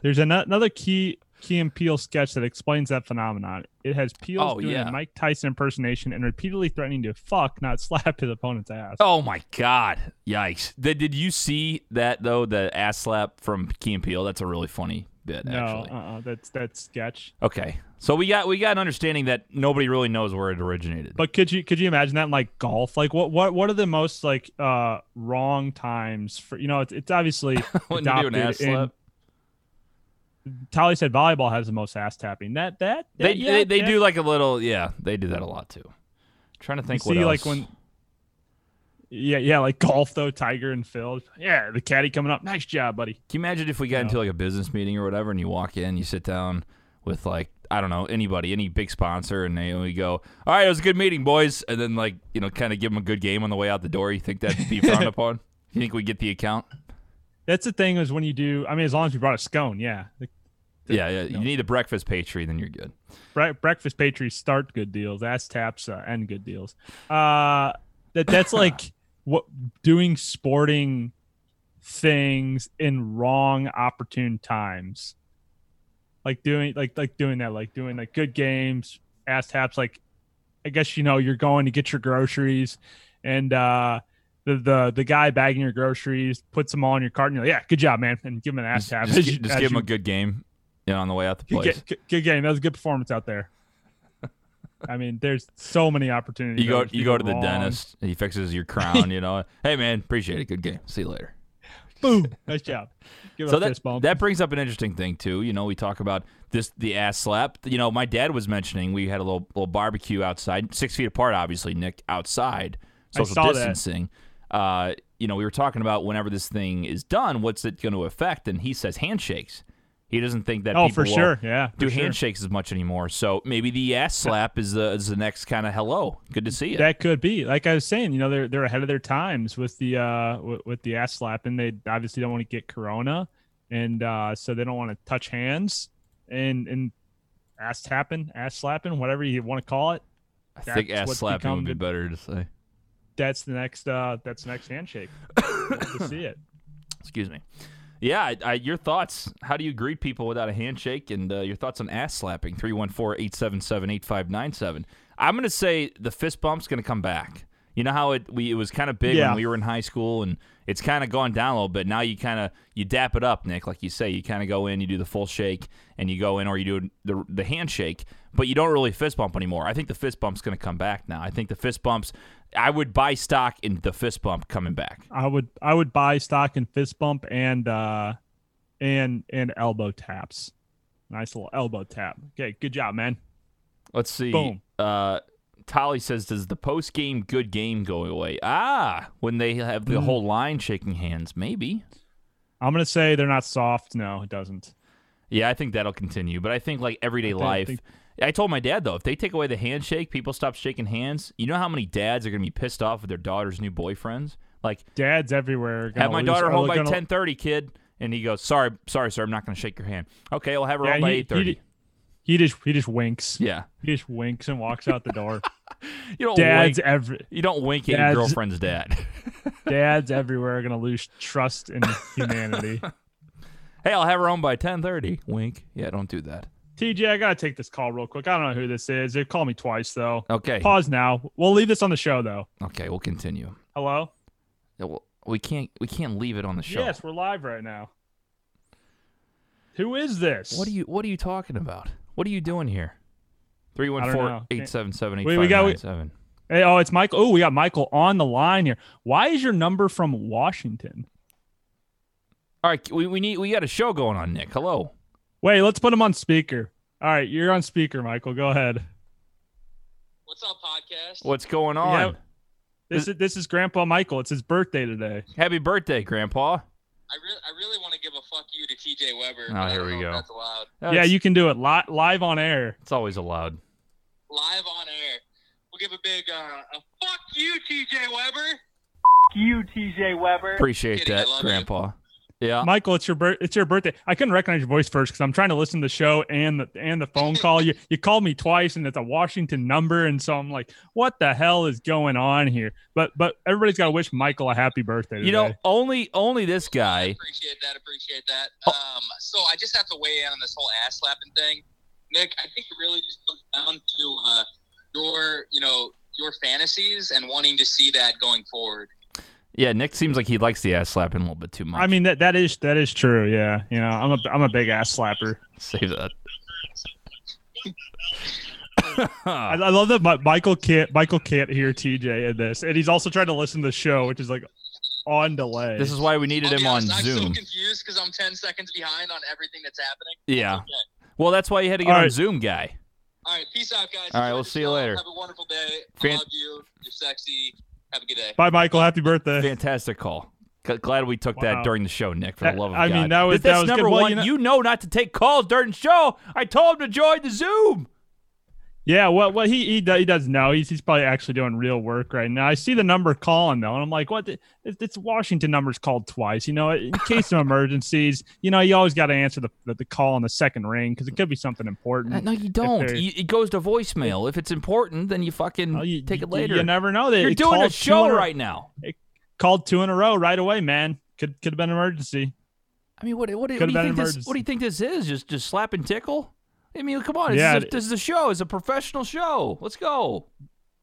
There's an- another key Key and Peele sketch that explains that phenomenon. It has Peele Oh, doing yeah. a Mike Tyson impersonation and repeatedly threatening to fuck, not <laughs> slap his opponent's ass. Oh my god! Yikes! Did, did you see that though? The ass slap from Key and Peele. That's a really funny bit, no, actually. uh-uh, that's that's sketch. Okay, so we got we got an understanding that nobody really knows where it originated. But could you could you imagine that in like golf? Like what what what are the most like uh wrong times for you know it's, it's obviously <laughs> When you do an adopted ass in- slap, Tally said volleyball has the most ass tapping. That that, they that yeah, they, they yeah. do like a little yeah. They do that a lot too. trying to You think what see else. like when yeah yeah like golf though Tiger and Phil yeah the caddy coming up nice job buddy Can you imagine if we got you into know. like a business meeting or whatever, and you walk in, you sit down with like I don't know anybody, any big sponsor, and they we go, "All right, it was a good meeting, boys," and then like you know, kind of give them a good game on the way out the door. You think that'd be frowned <laughs> upon? You think we get the account? That's the thing is when you do. I mean, as long as you brought a scone, yeah. The Yeah, yeah. You need a breakfast pastry, then you're good. bre- breakfast pastries start good deals. Ass taps uh, end good deals. Uh, that that's <laughs> like what doing sporting things in wrong opportune times. Like doing like like doing that, like doing like good games, ass taps. Like I guess you know you're going to get your groceries, and uh, the the the guy bagging your groceries puts them all in your cart, and you're like, yeah, good job, man, and give him an ass tap. just just give you a good game, you know, on the way out the place. good, good game. That was a good performance out there. I mean, there's so many opportunities. You go, you go to the dentist. He fixes your crown. You know, <laughs> hey man, appreciate it. Good game. See you later. <laughs> Boom. Nice job. Give so a that that brings up an interesting thing too. You know, we talk about this the ass slap. You know, my dad was mentioning we had a little little barbecue outside, six feet apart, obviously. Nick outside, social distancing. Uh, you know, we were talking about whenever this thing is done, what's it going to affect? And he says handshakes. He doesn't think that oh, people for sure. Yeah. do sure. handshakes as much anymore. So maybe the ass slap is the is the next kind of hello. Good to see you. That could be. Like I was saying, you know, they're they're ahead of their times with the uh with, with the ass slapping. They obviously don't want to get corona, and uh so they don't want to touch hands and and ass tapping, ass slapping, whatever you want to call it. I think ass slapping would be better to say. That's the next uh that's the next handshake. To see it. <coughs> Excuse me. Yeah, I, I, your thoughts. How do you greet people without a handshake? And uh, your thoughts on ass slapping? 314 877 8597. I'm going to say the fist bump's going to come back. You know how it we it was kind of big Yeah. when we were in high school, and it's kind of gone down a little bit. Now you kind of you dap it up, Nick, like you say. You kind of go in, you do the full shake, and you go in, or you do the the handshake, but you don't really fist bump anymore. I think the fist bump's going to come back now. I think the fist bumps. I would buy stock in the fist bump coming back. I would I would buy stock in fist bump and uh and and elbow taps. Nice little elbow tap. Okay, good job, man. Let's see. Boom. Uh, Tolly says, "Does the post game good game go away?" Ah, when they have the whole line shaking hands, maybe. I'm gonna say they're not soft. No, it doesn't. Yeah, I think that'll continue. But I think like everyday think- life. think- I told my dad though, if they take away the handshake, people stop shaking hands. You know how many dads are gonna be pissed off with their daughter's new boyfriends? Like, Dads everywhere. have my daughter home by gonna- ten thirty, kid. And he goes, "Sorry, sorry, sir, I'm not gonna shake your hand." Okay, I'll have her Yeah, home by eight thirty. he- He just he just winks. Yeah, He just winks and walks out the door. <laughs> <laughs> you don't Dads wink. every You don't wink at your girlfriend's dad. <laughs> dads everywhere are gonna lose trust in <laughs> humanity. hey, I'll have her home by ten thirty. Wink. Yeah, don't do that. TJ, I gotta take this call real quick. I don't know who this is. They called me twice though. Okay. Pause now. We'll leave this on the show though. Okay, we'll continue. Hello. Yeah, well, we can't we can't leave it on the show. Yes, we're live right now. Who is this? What are you What are you talking about? What are you doing here? Three one know. four Can't- eight seven seven eight Wait, we got- nine seven. Hey, oh, it's Michael. Oh, we got Michael on the line here. Why is your number from Washington? All right, we, we need we got a show going on, Nick. Hello. Wait, let's put him on speaker. All right, you're on speaker, Michael. Go ahead. What's up, podcast? What's going on? Yeah. This is this is Grandpa Michael. It's his birthday today. Happy birthday, Grandpa. I really, I really want to give a fuck you to TJ Weber. Oh, here we go. That's allowed. yeah, you can do it li- live on air. It's always allowed. Live on air. We'll give a big uh, a fuck you, TJ Weber. Fuck you, TJ Weber. Appreciate Kidding, that, Grandpa. you. Grandpa. Yeah. Michael, it's your bir- it's your birthday. I couldn't recognize your voice first because I'm trying to listen to the show and the and the phone <laughs> call. You you called me twice and it's a Washington number, and so I'm like, what the hell is going on here? But but everybody's got to wish Michael a happy birthday. Today. You know, only only this I guy. appreciate that. Appreciate that. Oh. Um, so I just have to weigh in on this whole ass slapping thing, Nick. I think it really just comes down to uh, your, you know, your fantasies and wanting to see that going forward. Yeah, Nick seems like he likes the ass slapping a little bit too much. I mean that that is that is true. Yeah, you know, I'm a I'm a big ass slapper. save that. I, I love that Mi- Michael can't Michael can't hear TJ in this, and he's also trying to listen to the show, which is like on delay. this is why we needed I'll him be on Zoom. I'm so confused because I'm 10 seconds behind on everything that's happening. Yeah. Okay. Well, that's why you had to get All on right. Zoom, guy. All right, peace out, guys. All right, we'll see you later. Have a wonderful day. I love you. You're sexy. Have a good day. Bye, Michael. Happy birthday. Fantastic call. Glad we took Wow. that during the show, Nick. For That- the love of I God. I mean, that was- That's that was number good. Well, one. you know- you know not to take calls during the show. I told him to join the Zoom. Yeah, well, well, he he does, he does know. He's he's probably actually doing real work right now. I see the number calling though, and I'm like, what? It's, it's Washington numbers called twice. You know, in case of emergencies, you know, you always got to answer the, the call on the second ring because it could be something important. Uh, No, you don't. You, it goes to voicemail. If it's important, then you fucking Oh, you, take it later. You never know. They You're doing a show a- right now. Called two in a row right away, man. Could could have been an emergency. I mean, what what, what do you think this? What do you think this is? Just just slap and tickle? I mean, come on. This, is, a, this is a show. It's a professional show. Let's go.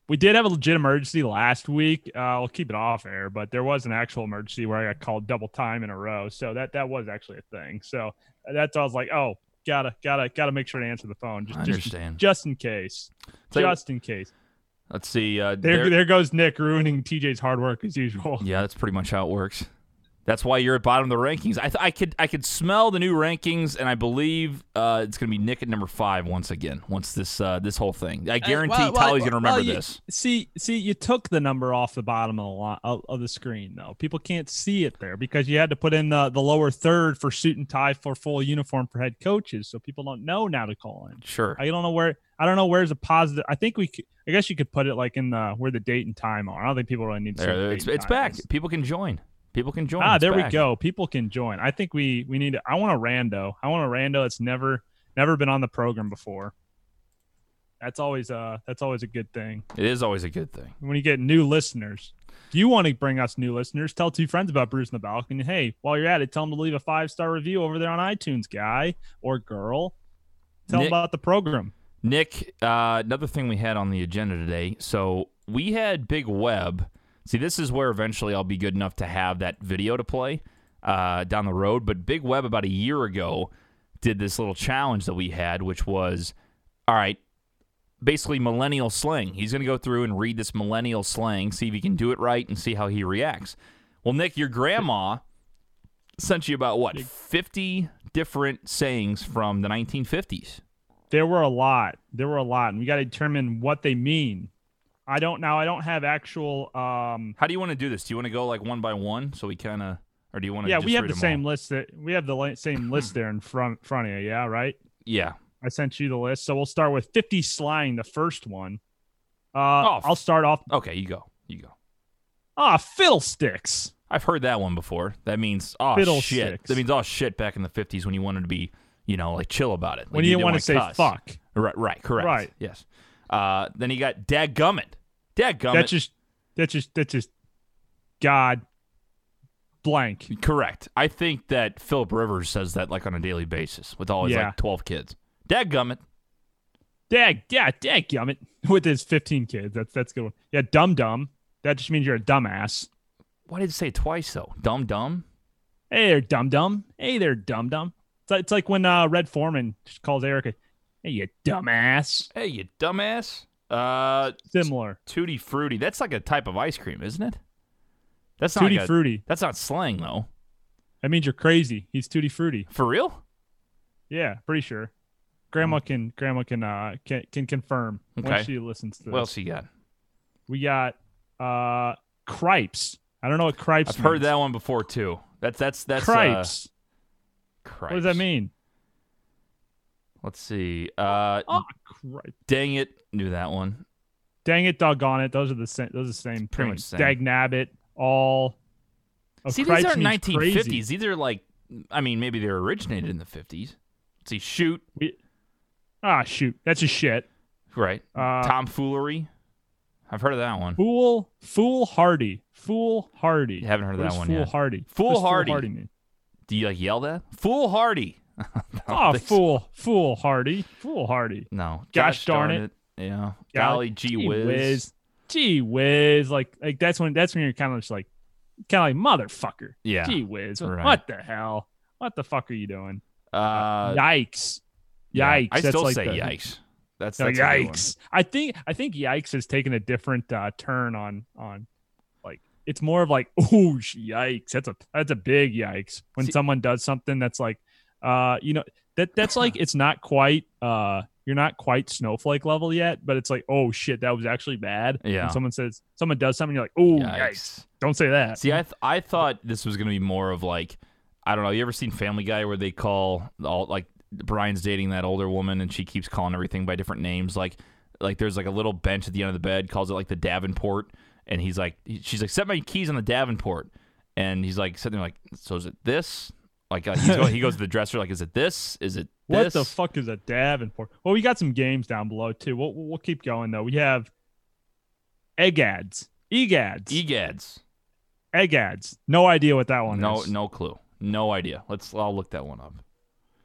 We did have a legit emergency last week. Uh, I'll keep it off air, but there was an actual emergency where I got called double time in a row. So that that was actually a thing. So that's all I was like, oh, gotta gotta gotta make sure to answer the phone just I understand. just in case, just in case. Let's see. Uh, There, there- there goes Nick ruining TJ's hard work as usual. Yeah, that's pretty much how it works. That's why you're at bottom of the rankings. I, th- I could I could smell the new rankings, and I believe uh, it's going to be Nick at number five once again. Once this uh, this whole thing, I guarantee well, well, Tolly's going to remember well, you- this. See, see, you took the number off the bottom of the line, of, the screen though. People can't see it there because you had to put in the, the lower third for suit and tie for full uniform for head coaches, so people don't know now to call in. Sure. I don't know where I don't know where's a positive. I think we could, I guess you could put it like in the where the date and time are. I don't think people really need to. see There, it's it's back. is. People can join. People can join. Ah, It's there we go. People can join. I think we we need. To, I want a rando. I want a rando that's never never been on the program before. That's always uh that's always a good thing It is always a good thing. when you get new listeners. If you want to bring us new listeners, tell two friends about Brews on the Balcony. Hey, while you're at it, tell them to leave a five star review over there on iTunes, guy or girl. Tell them about the program. Nick, uh, another thing we had on the agenda today. So we had Big Web. See, this is where eventually I'll be good enough to have that video to play uh, down the road. But Big Web, about a year ago, did this little challenge that we had, which was all right, basically millennial slang. He's going to go through and read this millennial slang, see if he can do it right, and see how he reacts. Well, Nick, your grandma sent you about what, 50 different sayings from the 1950s? There were a lot. There were a lot, and we got to determine what they mean. I don't now. I don't have actual. Um, How do you want to do this? Do you want to go like one by one so we kind of, or do you want to? yeah, just we have the same all? list that we have the same <clears throat> list there in front front of you. Yeah, right. Yeah. I sent you the list, so we'll start with 50 slang, the first one. Uh, Oh, I'll start off. Okay, you go. You go. Ah, fiddlesticks. I've heard that one before. That means oh shit. That means oh shit back in the fifties when you wanted to be, you know, like chill about it. Like, When you didn't want to say cuss. fuck. Right, right, correct. Right. Yes. Uh, then you got dadgummit. Dadgummit. That's just that's just that's just God blank. correct. I think that Philip Rivers says that like on a daily basis with all his Yeah. like twelve kids. Dadgummit. Dag, yeah, dag gummit <laughs> with his 15 kids. That's that's a good one. Yeah, dumb dumb. That just means you're a dumbass. Why did it say it twice though? Dumb dumb. Hey there, dumb dumb. Hey there, dum dumb. It's like, it's like when uh, Red Foreman just calls Erica, "Hey, you dumbass." Hey, you dumbass. Uh, Similar. tutti frutti. That's like a type of ice cream, isn't it? That's not Tutti like a- frutti. That's not slang though. That means you're crazy. He's tutti frutti. For real? Yeah, pretty sure. Grandma can grandma can uh can can confirm Okay. when she listens to this. What else you got? We got uh cripes. I don't know what cripes. I've heard that one before too. That's that's that's cripes. Uh, cripes. what does that mean? Let's see. Uh, Oh, cripe. dang it, knew that one. Dang it, doggone it. Those are the same. Those are the same. pretty much same. Dag nabbit. All. Oh, see, these aren't 1950s. crazy. These are like, I mean, maybe they originated in the 50s. See, shoot, We, ah, shoot. That's just shit. right? Uh, Tomfoolery. I've heard of that one. Fool, foolhardy, foolhardy. You haven't heard of What that one yet. Foolhardy. Foolhardy. What does mean? Do you like yell that? Foolhardy. <laughs> Oh, think so. fool, foolhardy, foolhardy. No. Gosh darn it. Yeah. Golly, gee whiz. whiz. Gee whiz. Like, like that's when that's when you're kind of just like, kind of like motherfucker. Yeah. Gee whiz. Right. What the hell? What the fuck are you doing? Uh, yikes. yeah. Yikes. I That's still like say the- yikes. That's, that's a good one. yikes. I think I think yikes has taken a different uh, turn on on like it's more of like oh yikes. That's a that's a big yikes when See- someone does something that's like uh you know that that's like <laughs> it's not quite uh you're not quite snowflake level yet, but it's like oh shit that was actually bad. Yeah. When someone says someone does something, you're like oh yikes. Yikes. Don't say that. See, I th- I thought this was gonna be more of like, I don't know. You ever seen Family Guy where they call all like Brian's dating that older woman and she keeps calling everything by different names? Like, like there's like a little bench at the end of the bed, calls it like the Davenport, and he's like, she's like, set my keys on the Davenport, and he's like sitting there like, so is it this? Like uh, he's going, he goes to <laughs> the dresser like, is it this? Is it What this? the fuck is a Davenport? Well, we got some games down below too. We'll we'll keep going though. We have egg ads, egads. Egads. No idea what that one No, is. no clue. No idea. Let's. I'll look that one up.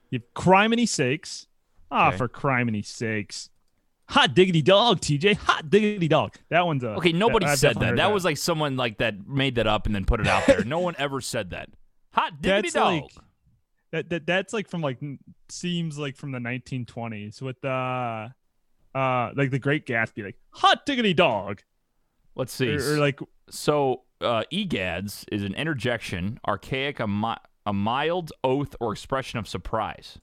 You have criminy sakes. Ah, Okay. for criminy sakes. Hot diggity dog, TJ. Hot diggity dog. That one's a Okay, nobody I've said definitely that. that. was like someone like that made that up and then put it out there. no one ever said that. Hot diggity That's dog. like that, that. That's like from like seems like from the 1920s with uh uh like the Great Gatsby, like hot diggity dog, Let's see. or, or like so, uh, egads is an interjection, archaic, a, mi- a mild oath or expression of surprise.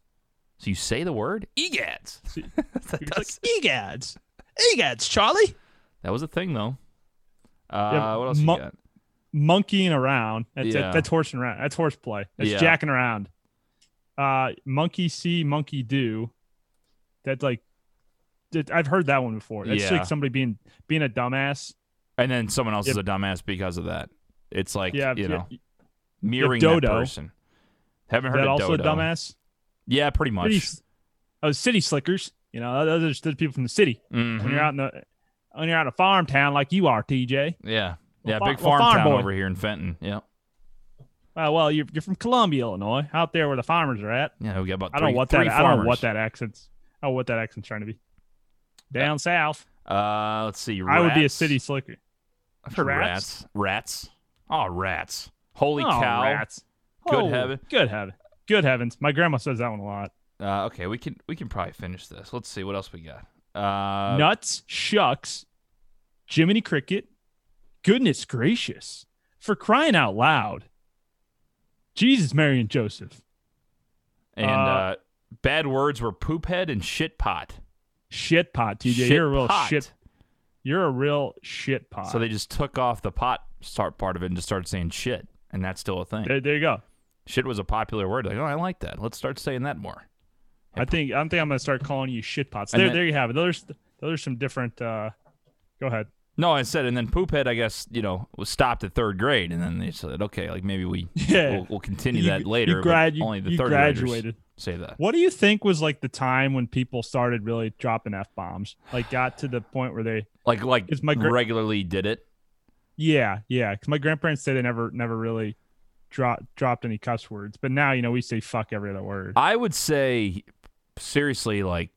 So you say the word egads. <laughs> <laughs> that, you're does- just like egads, egads, Charlie. that was a thing though. Uh, Yeah, what else you got? Monkeying around. That's Yeah. that, that's horsing around. That's horseplay. That's Yeah. jacking around. Uh, monkey see, monkey do. That's like, that- I've heard that one before. That's Yeah. like somebody being being a dumbass. And then someone else is a dumbass because of that. It's like Yeah, you know mirroring that Dodo. person. Haven't heard that of also Dodo. a dumbass? Yeah, pretty much. City, oh, city slickers. You know, those are just people from the city. Mhm. When you're out in the when you're out in a farm town like you are, TJ. Yeah. Yeah, Well, big farm, farm town boy. over here in Fenton. Yeah. Uh, well, you're, you're from Columbia, Illinois, out there where the farmers are at. Yeah, we got about Three, I don't know what that. I don't know what that accent's. I don't know what that accent's trying to be. Down south, Uh, let's see. I would be a city slicker. I've Rats? rats. Rats. Oh, rats. Holy oh, cow. rats! Good Oh, heaven. Good heaven. Good heavens. My grandma says that one a lot. Uh, okay, we can we can probably finish this. Let's see what else we got. Uh, Nuts, shucks, Jiminy Cricket. Goodness gracious! For crying out loud. Jesus, Mary, and Joseph. and uh, uh, bad words were poop head and shit pot. Shit pot, TJ. Shit You're a real pot. shit. You're a real shit pot. So they just took off the pot start part of it and just started saying shit, and that's still a thing. there, there you go. Shit was a popular word. Like, oh, I like that. Let's start saying that more. I think I think I'm gonna start calling you shit pots. There, then- there you have it. Those are, those are some different. uh Go ahead. No, I said, and then Poophead, I guess, you know, was stopped at third grade, and then they said, okay, like maybe we <laughs> Yeah. we'll, we'll continue You- that later. You, grad, you, only the you third graduated. say that. What do you think was like the time when people started really dropping f bombs? Like got to the point where they, Like, like my gra- regularly did it. yeah, yeah. Because my grandparents say they never, never really dropped dropped any cuss words, but now you know we say fuck every other word. I would say, seriously, like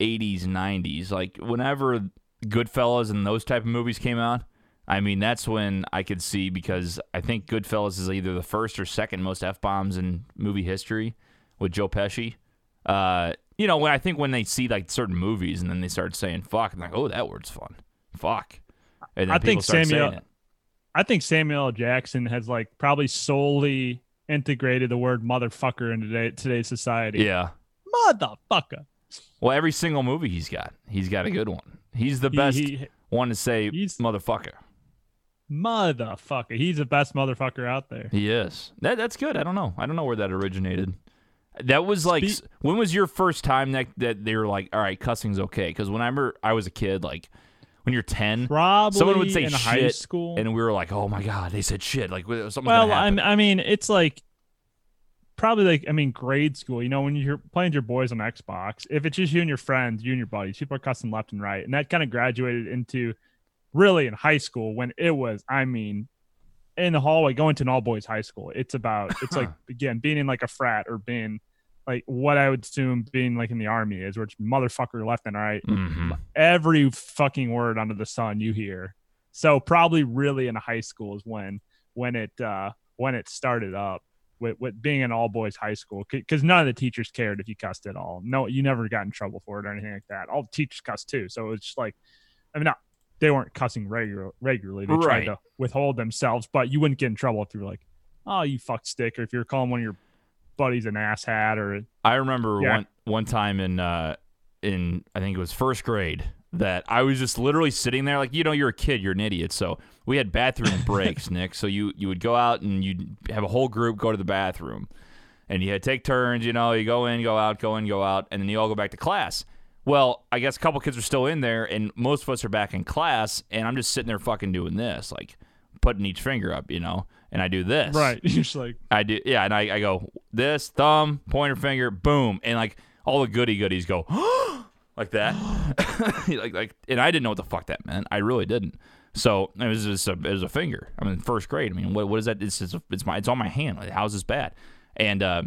80s, 90s, like whenever Goodfellas and those type of movies came out. I mean, that's when I could see because I think Goodfellas is either the first or second most f bombs in movie history with Joe Pesci. Uh, you know, when I think when they see like certain movies and then they start saying "fuck," I'm like, "Oh, that word's fun." Fuck. And then I think Samuel- I think Samuel L. Jackson has like probably solely integrated the word motherfucker into today, today's society. Yeah. Motherfucker. Well, every single movie he's got, he's got a good one. He's the He- best he- one to say "motherfucker." motherfucker. He's the best motherfucker out there. He is. That that's good. I don't know. I don't know where that originated. That was like Spe- when was your first time that that they were like, all right, cussing's okay? Because whenever I was a kid, like when you're ten, Probably someone would say in shit, high school. and we were like, oh my god, they said shit. Like something's well, gonna happen. I'm, I mean, it's like probably like I mean, grade school. You know, when you're playing your boys on Xbox, if it's just you and your friends, you and your buddies, people are cussing left and right, and that kind of graduated into really in high school when it was. I mean, in the hallway going to an all boys high school. It's about <laughs> it's like again being in like a frat or being like what I would assume being like in the army is, which motherfucker left and right Mhm. every fucking word under the sun you hear. So probably really in high school is when when it uh when it started up with, with being an all boys high school because none of the teachers cared if you cussed at all. No, you never got in trouble for it or anything like that. All the teachers cussed too, so it was just like I mean not they weren't cussing regular regularly. They Right. tried to withhold themselves, but you wouldn't get in trouble if you were like, oh you fuck stick, or if you're calling one of your buddies an ass hat or I remember Yeah. one one time in uh in I think it was first grade that I was just literally sitting there like you know you're a kid you're an idiot. So we had bathroom <laughs> breaks Nick. So you you would go out and you'd have a whole group go to the bathroom. And you had to take turns you know you go in go out go in go out and then you all go back to class. Well I guess a couple kids are still in there and most of us are back in class and I'm just sitting there fucking doing this like putting each finger up you know and I do this. Right. <laughs> You're just like I do, yeah, and I, I go this thumb, pointer finger, boom, and like all the goody goodies go <gasps> <gasps> like that, <gasps> like like, and I didn't know what the fuck that meant. I really didn't. So it was just a, it was a finger. I'm in first grade. I mean, what what is that? It's just a, it's my it's on my hand. Like, how's this bad? And uh,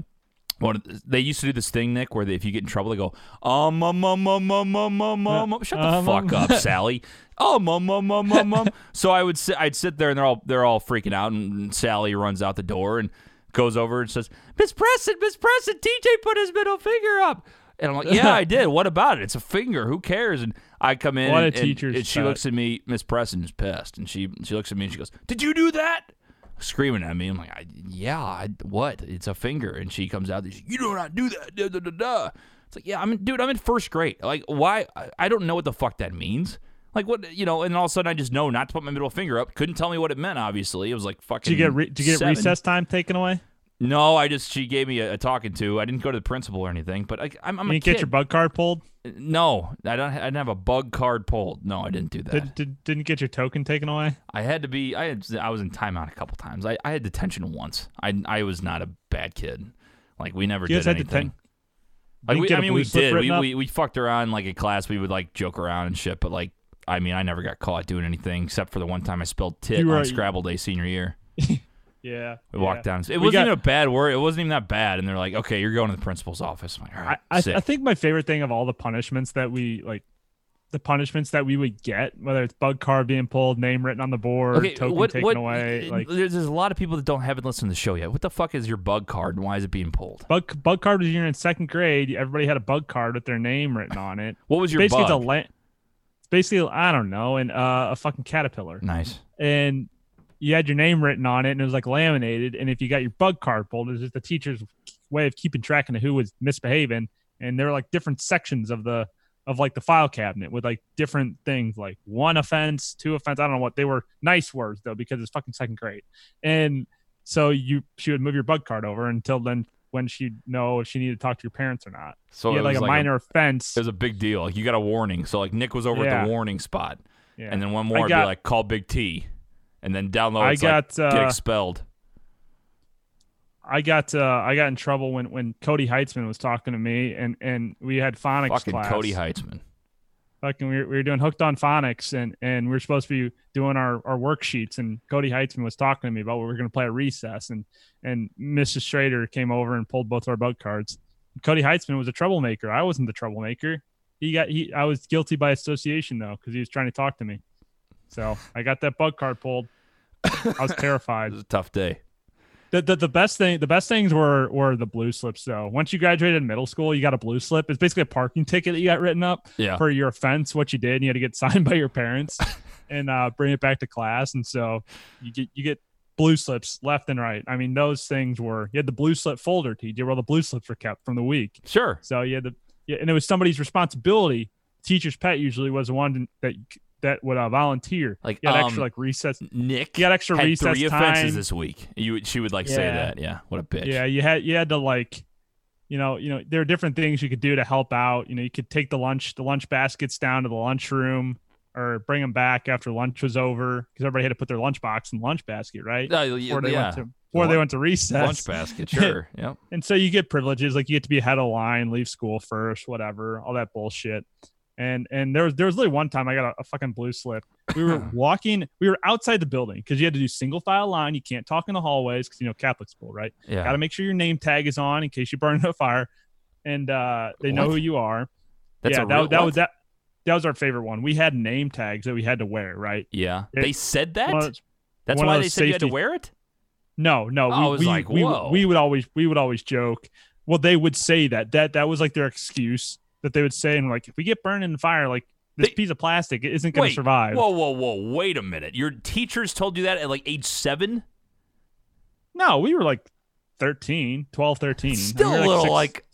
what they used to do this thing, Nick, where they, if you get in trouble, they go um um um um um um um um. um. Shut the Um, fuck um. up, <laughs> Sally. Um um um um um um. So I would sit, I'd sit there, and they're all they're all freaking out, and Sally runs out the door and goes over and says, "Miss Preston, Miss Preston, TJ put his middle finger up." And I'm like, <laughs> "Yeah, I did. What about it? It's a finger. Who cares?" And I come in, What a and, and- teacher's and she looks at me. Miss Preston is pissed, and she she looks at me and she goes, "Did you do that?" Screaming at me. I'm like, I, "Yeah, I, what? It's a finger." And she comes out. and she's, You do not do that. Da, da, da, da. It's like, yeah, I'm in, dude. I'm in first grade. Like, why? I, I don't know what the fuck that means. Like what you know, and all of a sudden I just know not to put my middle finger up. Couldn't tell me what it meant. Obviously, it was like fucking. did you get re- did you get seven. recess time taken away? No, I just she gave me a, a talking to. I didn't go to the principal or anything, but I, I'm, I'm You a didn't kid. get your bug card pulled? Uh, no, I don't. I didn't have a bug card pulled. No, I didn't do that. Did, did, didn't get your token taken away? I had to be. I had. I was in timeout a couple times. I, I had detention once. I I was not a bad kid. Like we never You did anything. deten- Like we, I mean, we did. We, we we fucked around like in class. We would like joke around and shit. But like, I mean, I never got caught doing anything except for the one time I spelled tit You were- on Scrabble Day senior year. <laughs> Yeah. We yeah. walked down. It We wasn't got- even a bad word. It wasn't even that bad. And they're like, okay, you're going to the principal's office. I'm like, all I, right, I. I think my favorite thing of all the punishments that we like, the punishments that we would get, whether it's bug card being pulled, name written on the board, okay, token what, taken what, away, like there's, there's a lot of people that don't haven't listened to the show yet. What the fuck is your bug card and why is it being pulled? bug bug card was you're in second grade. Everybody had a bug card with their name written on it. What was your basically, bug? it's a la- it's basically I don't know, and uh, a fucking caterpillar, nice. and you had your name written on it, and it was like laminated. And if you got your bug card pulled, it was just the teacher's way of keeping track of who was misbehaving. And there were like different sections of the of like the file cabinet with like different things like one offense, two offense. I don't know what they were nice words though because it's fucking second grade. And so you she would move your bug card over until then when she'd know if she needed to talk to your parents or not. So you had like a minor offense. it was a big deal. Like you got a warning. So like Nick was over at the warning spot, yeah. and then one I more would got- be like call Big T, and then down low I it's like got, get uh, expelled. I got uh, I got in trouble when when Cody Heitzman was talking to me and and we had phonics Fucking class. Cody Heitzman. fucking we were, we were doing hooked on phonics and and we were supposed to be doing our, our worksheets and cody heitzman was talking to me about what we were going to play at recess and and mrs Schrader came over and pulled both our bug cards cody heitzman was a troublemaker i wasn't the troublemaker he got he i was guilty by association though because he was trying to talk to me so i got that bug card pulled i was <laughs> terrified. It was a tough day. the, the, the best thing the best things were were the blue slips though once you graduated middle school you got a blue slip it's basically a parking ticket that you got written up Yeah. for your offense, what you did, and you had to get <laughs> signed by your parents <laughs> and uh, bring it back to class. And so you get you get blue slips left and right. I mean, those things were you had the blue slip folder, TJ, where all the blue slips were kept from the week. Sure. So you had the yeah, and it was somebody's responsibility. Teacher's pet usually was the one that that would uh, volunteer. Like, you had um, extra like recess. Nick You got extra had recess three offenses time. this week. You she would like say that. Yeah. What a bitch. Yeah, you had you had to like, you know, you know, there are different things you could do to help out. You know, you could take the lunch the lunch baskets down to the lunchroom or bring them back after lunch was over because everybody had to put their lunch box in the lunch basket, right? Uh, yeah, Before they yeah. went to before they went to recess. Lunch basket. Sure. <laughs> yep. And so you get privileges like you get to be ahead of line, leave school first, whatever, all that bullshit. And and there was there was literally one time I got a, a fucking blue slip. We were <laughs> walking, we were outside the building because you had to do single file line. You can't talk in the hallways because you know Catholic school, right? Yeah. Got to make sure your name tag is on in case you burn in a fire, and uh, they know who you are. That's yeah, that, real, that was that. That was our favorite one. We had name tags that we had to wear, right? Yeah. It- they said that. Those- That's why they said you had to wear it. No, no. Oh, we, I was we, like, we, whoa. we would always we would always joke. Well, they would say that that that was like their excuse that they would say, and like if we get burned in the fire, like this They- piece of plastic isn't going to survive. Whoa, whoa, whoa! Wait a minute. Your teachers told you that at like age seven. No, we were like 13, 12, 13. Still We were a little six- like,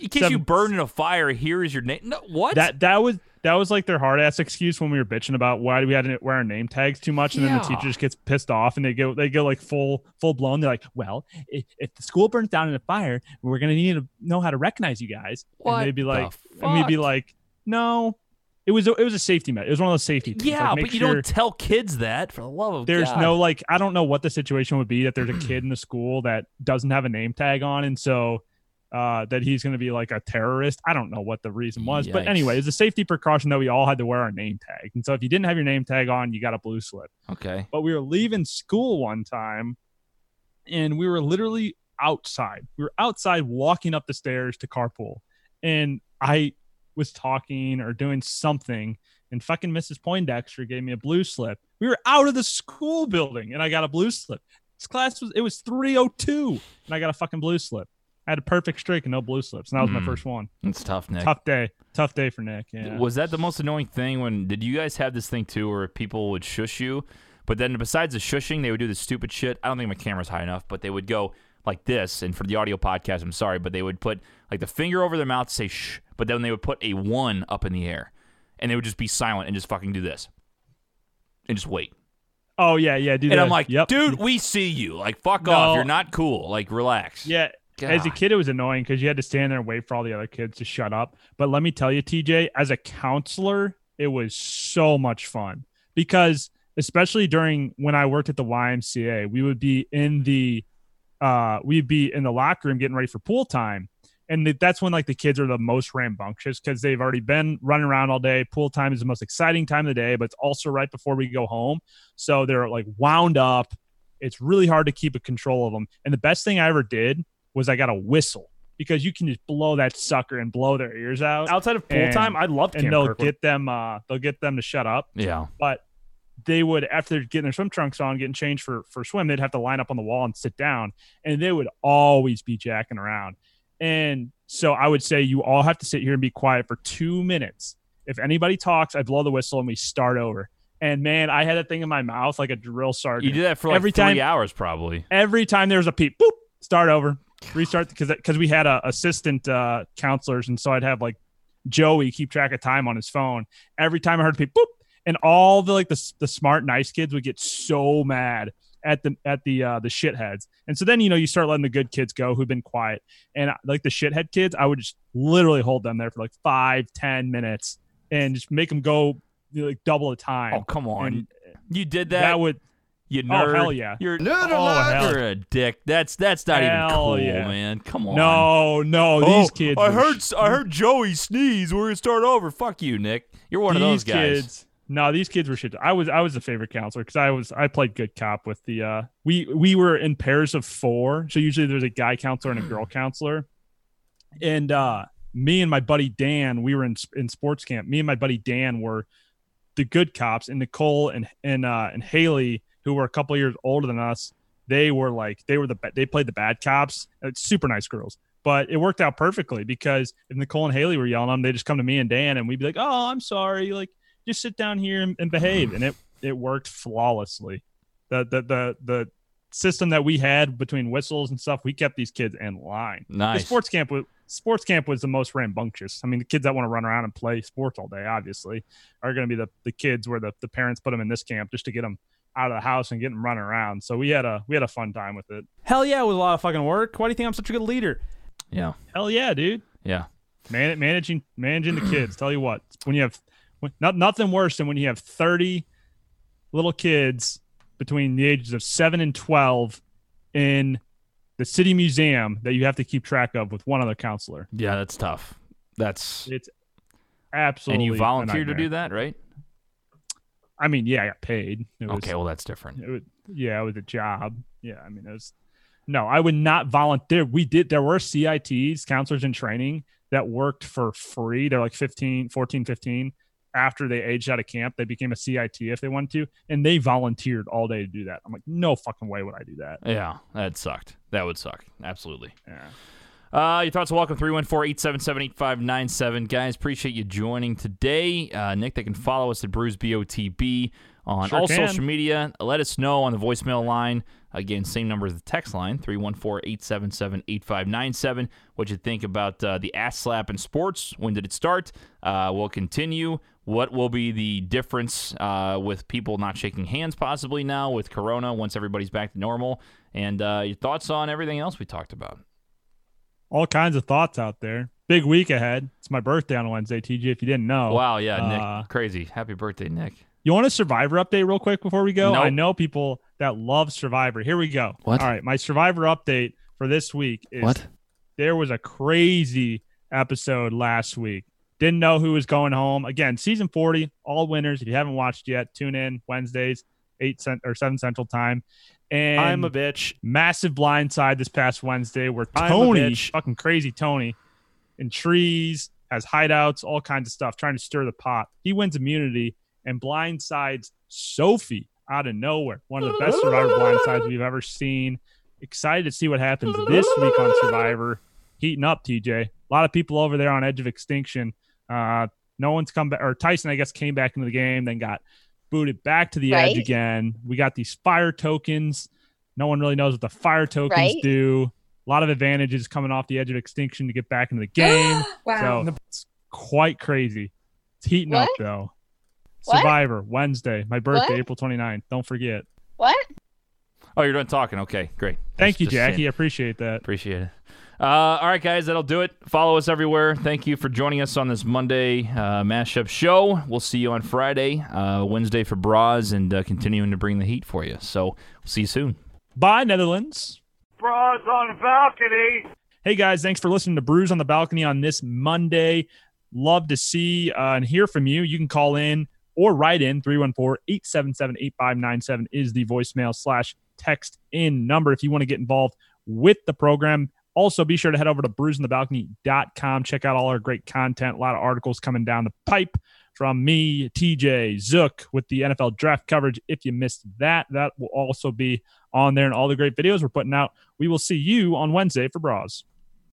In case you burn in a fire, here is your name. No, what? that that was that was like their hard ass excuse when we were bitching about why do we had to wear our name tags too much, and then the teacher just gets pissed off and they go they go like full full blown. They're like, well, if, if the school burns down in a fire, we're gonna need to know how to recognize you guys. What and they'd be the like, and we'd be like, no, it was a, it was a safety net. It was one of those safety things. yeah, Like, but you sure don't tell kids that for the love of God. There's God. no like I don't know what the situation would be that there's a kid in the school that doesn't have a name tag on, and so uh, that he's going to be like a terrorist. I don't know what the reason was, but anyway, it's a safety precaution that we all had to wear our name tag. And so if you didn't have your name tag on, you got a blue slip. Okay. But we were leaving school one time and we were literally outside. We were outside walking up the stairs to carpool. And I was talking or doing something, and fucking Mrs. Poindexter gave me a blue slip. We were out of the school building and I got a blue slip. This class was it was 302 and I got a fucking blue slip. I had a perfect streak and no blue slips. And that was my Mm. first one. It's tough, Nick. Tough day. Tough day for Nick. Yeah. Was that the most annoying thing when did you guys have this thing too where people would shush you, but then besides the shushing, they would do the stupid shit. I don't think my camera's high enough, but they would go like this, and for the audio podcast, I'm sorry, but they would put like the finger over their mouth to say shh, but then they would put a one up in the air, and they would just be silent and just fucking do this, and just wait. Oh yeah, yeah, do And that. I'm like, yep. dude, we see you. Like, fuck No. off. You're not cool. Like, relax. Yeah. As a kid, it was annoying because you had to stand there and wait for all the other kids to shut up. But let me tell you, TJ, as a counselor, it was so much fun because, especially during when I worked at the YMCA, we would be in the, uh, we'd be in the locker room getting ready for pool time, and that's when like the kids are the most rambunctious because they've already been running around all day. Pool time is the most exciting time of the day, but it's also right before we go home, so they're like wound up. It's really hard to keep a control of them. And the best thing I ever did was I got a whistle because you can just blow that sucker and blow their ears out, Outside of pool And- time, I loved and Camp they'll Kirkwood. get them. Uh, they'll get them to shut up. Yeah. But they would after they're getting their swim trunks on, getting changed for for swim, they'd have to line up on the wall and sit down, and they would always be jacking around. And so I would say you all have to sit here and be quiet for two minutes. If anybody talks, I blow the whistle and we start over. And man, I had that thing in my mouth like a drill sergeant You did that for like Every three time- hours, probably. every time there was a peep, boop, start over, restart because because we had a assistant uh, counselors, and so I'd have like Joey keep track of time on his phone. Every time I heard people boop, and all the like the the smart nice kids would get so mad at the at the uh, the shitheads. And so then you know you start letting the good kids go who've been quiet, and like the shithead kids, I would just literally hold them there for like five ten minutes and just make them go like double the time. Oh come on, And you did that. that would you nerd. oh, nerd. hell yeah. You're Oh, hell. You're a dick. That's that's not even cool, yeah. man. Come on. no no these kids. Oh, I heard sh- I heard Joey sneeze. We're gonna start over. Fuck you, Nick. You're one of those these guys. kids. No, these kids were shit. I was I was the favorite counselor because I was I played good cop with the uh we we were in pairs of four. So usually there's a guy counselor and a girl counselor. And uh me and my buddy Dan, we were in in sports camp. Me and my buddy Dan were the good cops, and Nicole and and uh and Haley, who were a couple years older than us, they were like they were the they played the bad cops. It's super nice girls. But it worked out perfectly because if Nicole and Haley were yelling at them, they just come to me and Dan, and we'd be like, "Oh, I'm sorry. Like, just sit down here and, and behave." And it it worked flawlessly. The the the the system that we had between whistles and stuff, we kept these kids in line. The Nice. sports camp was sports camp was the most rambunctious. I mean, the kids that want to run around and play sports all day, obviously, are going to be the the kids where the, the parents put them in this camp just to get them out of the house and get them running around. So we had a we had a fun time with it. Hell yeah, it was a lot of fucking work. Why do you think I'm such a good leader? Yeah. Hell yeah, dude. Yeah. Man, managing managing the kids. Tell you what, when you have when, not, nothing worse than when you have thirty little kids between the ages of seven and twelve in the city museum that you have to keep track of with one other counselor. Yeah, that's tough. That's It's absolutely and you volunteer to do that, right? I mean, yeah, I got paid. It was, Okay, well that's different. it was, yeah, it was a job. Yeah, I mean, it was no, I would not volunteer. We did, there were CITs, counselors in training that worked for free. They're like 15, 14, 15. After they aged out of camp, they became a CIT if they wanted to, and they volunteered all day to do that. I'm like, no fucking way would I do that. Yeah, that sucked. That would suck. Absolutely. Yeah. Uh, your thoughts are welcome 314-877-8597. Guys, appreciate you joining today. Uh, Nick, they can follow us at Brews BOTB on Sure all can. social media. Let us know on the voicemail line. Again, same number as the text line, 314-877-8597. What you think about uh, the ass slap in sports? When did it start? Uh, we'll continue. What will be the difference uh, with people not shaking hands possibly now with Corona once everybody's back to normal? And uh, your thoughts on everything else we talked about. All kinds of thoughts out there. Big week ahead. It's my birthday on Wednesday, TJ, if you didn't know. Wow, yeah, Nick. Uh, Crazy. Happy birthday, Nick. You want a Survivor update real quick before we go? Nope. I know people that love Survivor. Here we go. What? All right, my Survivor update for this week is what? there was a crazy episode last week. Didn't know who was going home. Again, season 40, all winners. If you haven't watched yet, tune in Wednesdays, 8 cent or 7 central time. And I'm a bitch. massive blindside this past Wednesday where Tony, fucking crazy Tony, in trees, has hideouts, all kinds of stuff, trying to stir the pot. He wins immunity and blindsides Sophie out of nowhere. One of the best Survivor blindsides we've ever seen. Excited to see what happens this week on Survivor. Heating up, TJ. A lot of people over there on edge of extinction. Uh, no one's come back, or Tyson, I guess, came back into the game, then got booted back to the edge again. We got these fire tokens. No one really knows what the fire tokens Right. do. A lot of advantages coming off the edge of extinction to get back into the game. <gasps> wow. So it's quite crazy. It's heating up What? though. What? Survivor Wednesday, my birthday, What? April 29th. Don't forget. what? Oh, you're done talking. Okay, great. Thank Just- you, just Jackie. saying. I appreciate that. Appreciate it. Uh, all right, guys, that'll do it. Follow us everywhere. Thank you for joining us on this Monday uh, mashup show. We'll see you on Friday, uh, Wednesday for Brews, and uh, continuing to bring the heat for you. So we'll see you soon. Bye, Netherlands. Brews on the balcony. Hey guys, thanks for listening to Brews on the Balcony on this Monday. Love to see uh, and hear from you. You can call in or write in 314-877-8597 is the voicemail slash text in number if you want to get involved with the program. Also, be sure to head over to brewsonthebalcony.com. Check out all our great content. A lot of articles coming down the pipe from me, TJ, Zook with the NFL draft coverage. If you missed that, that will also be on there and all the great videos we're putting out. We will see you on Wednesday for Brews.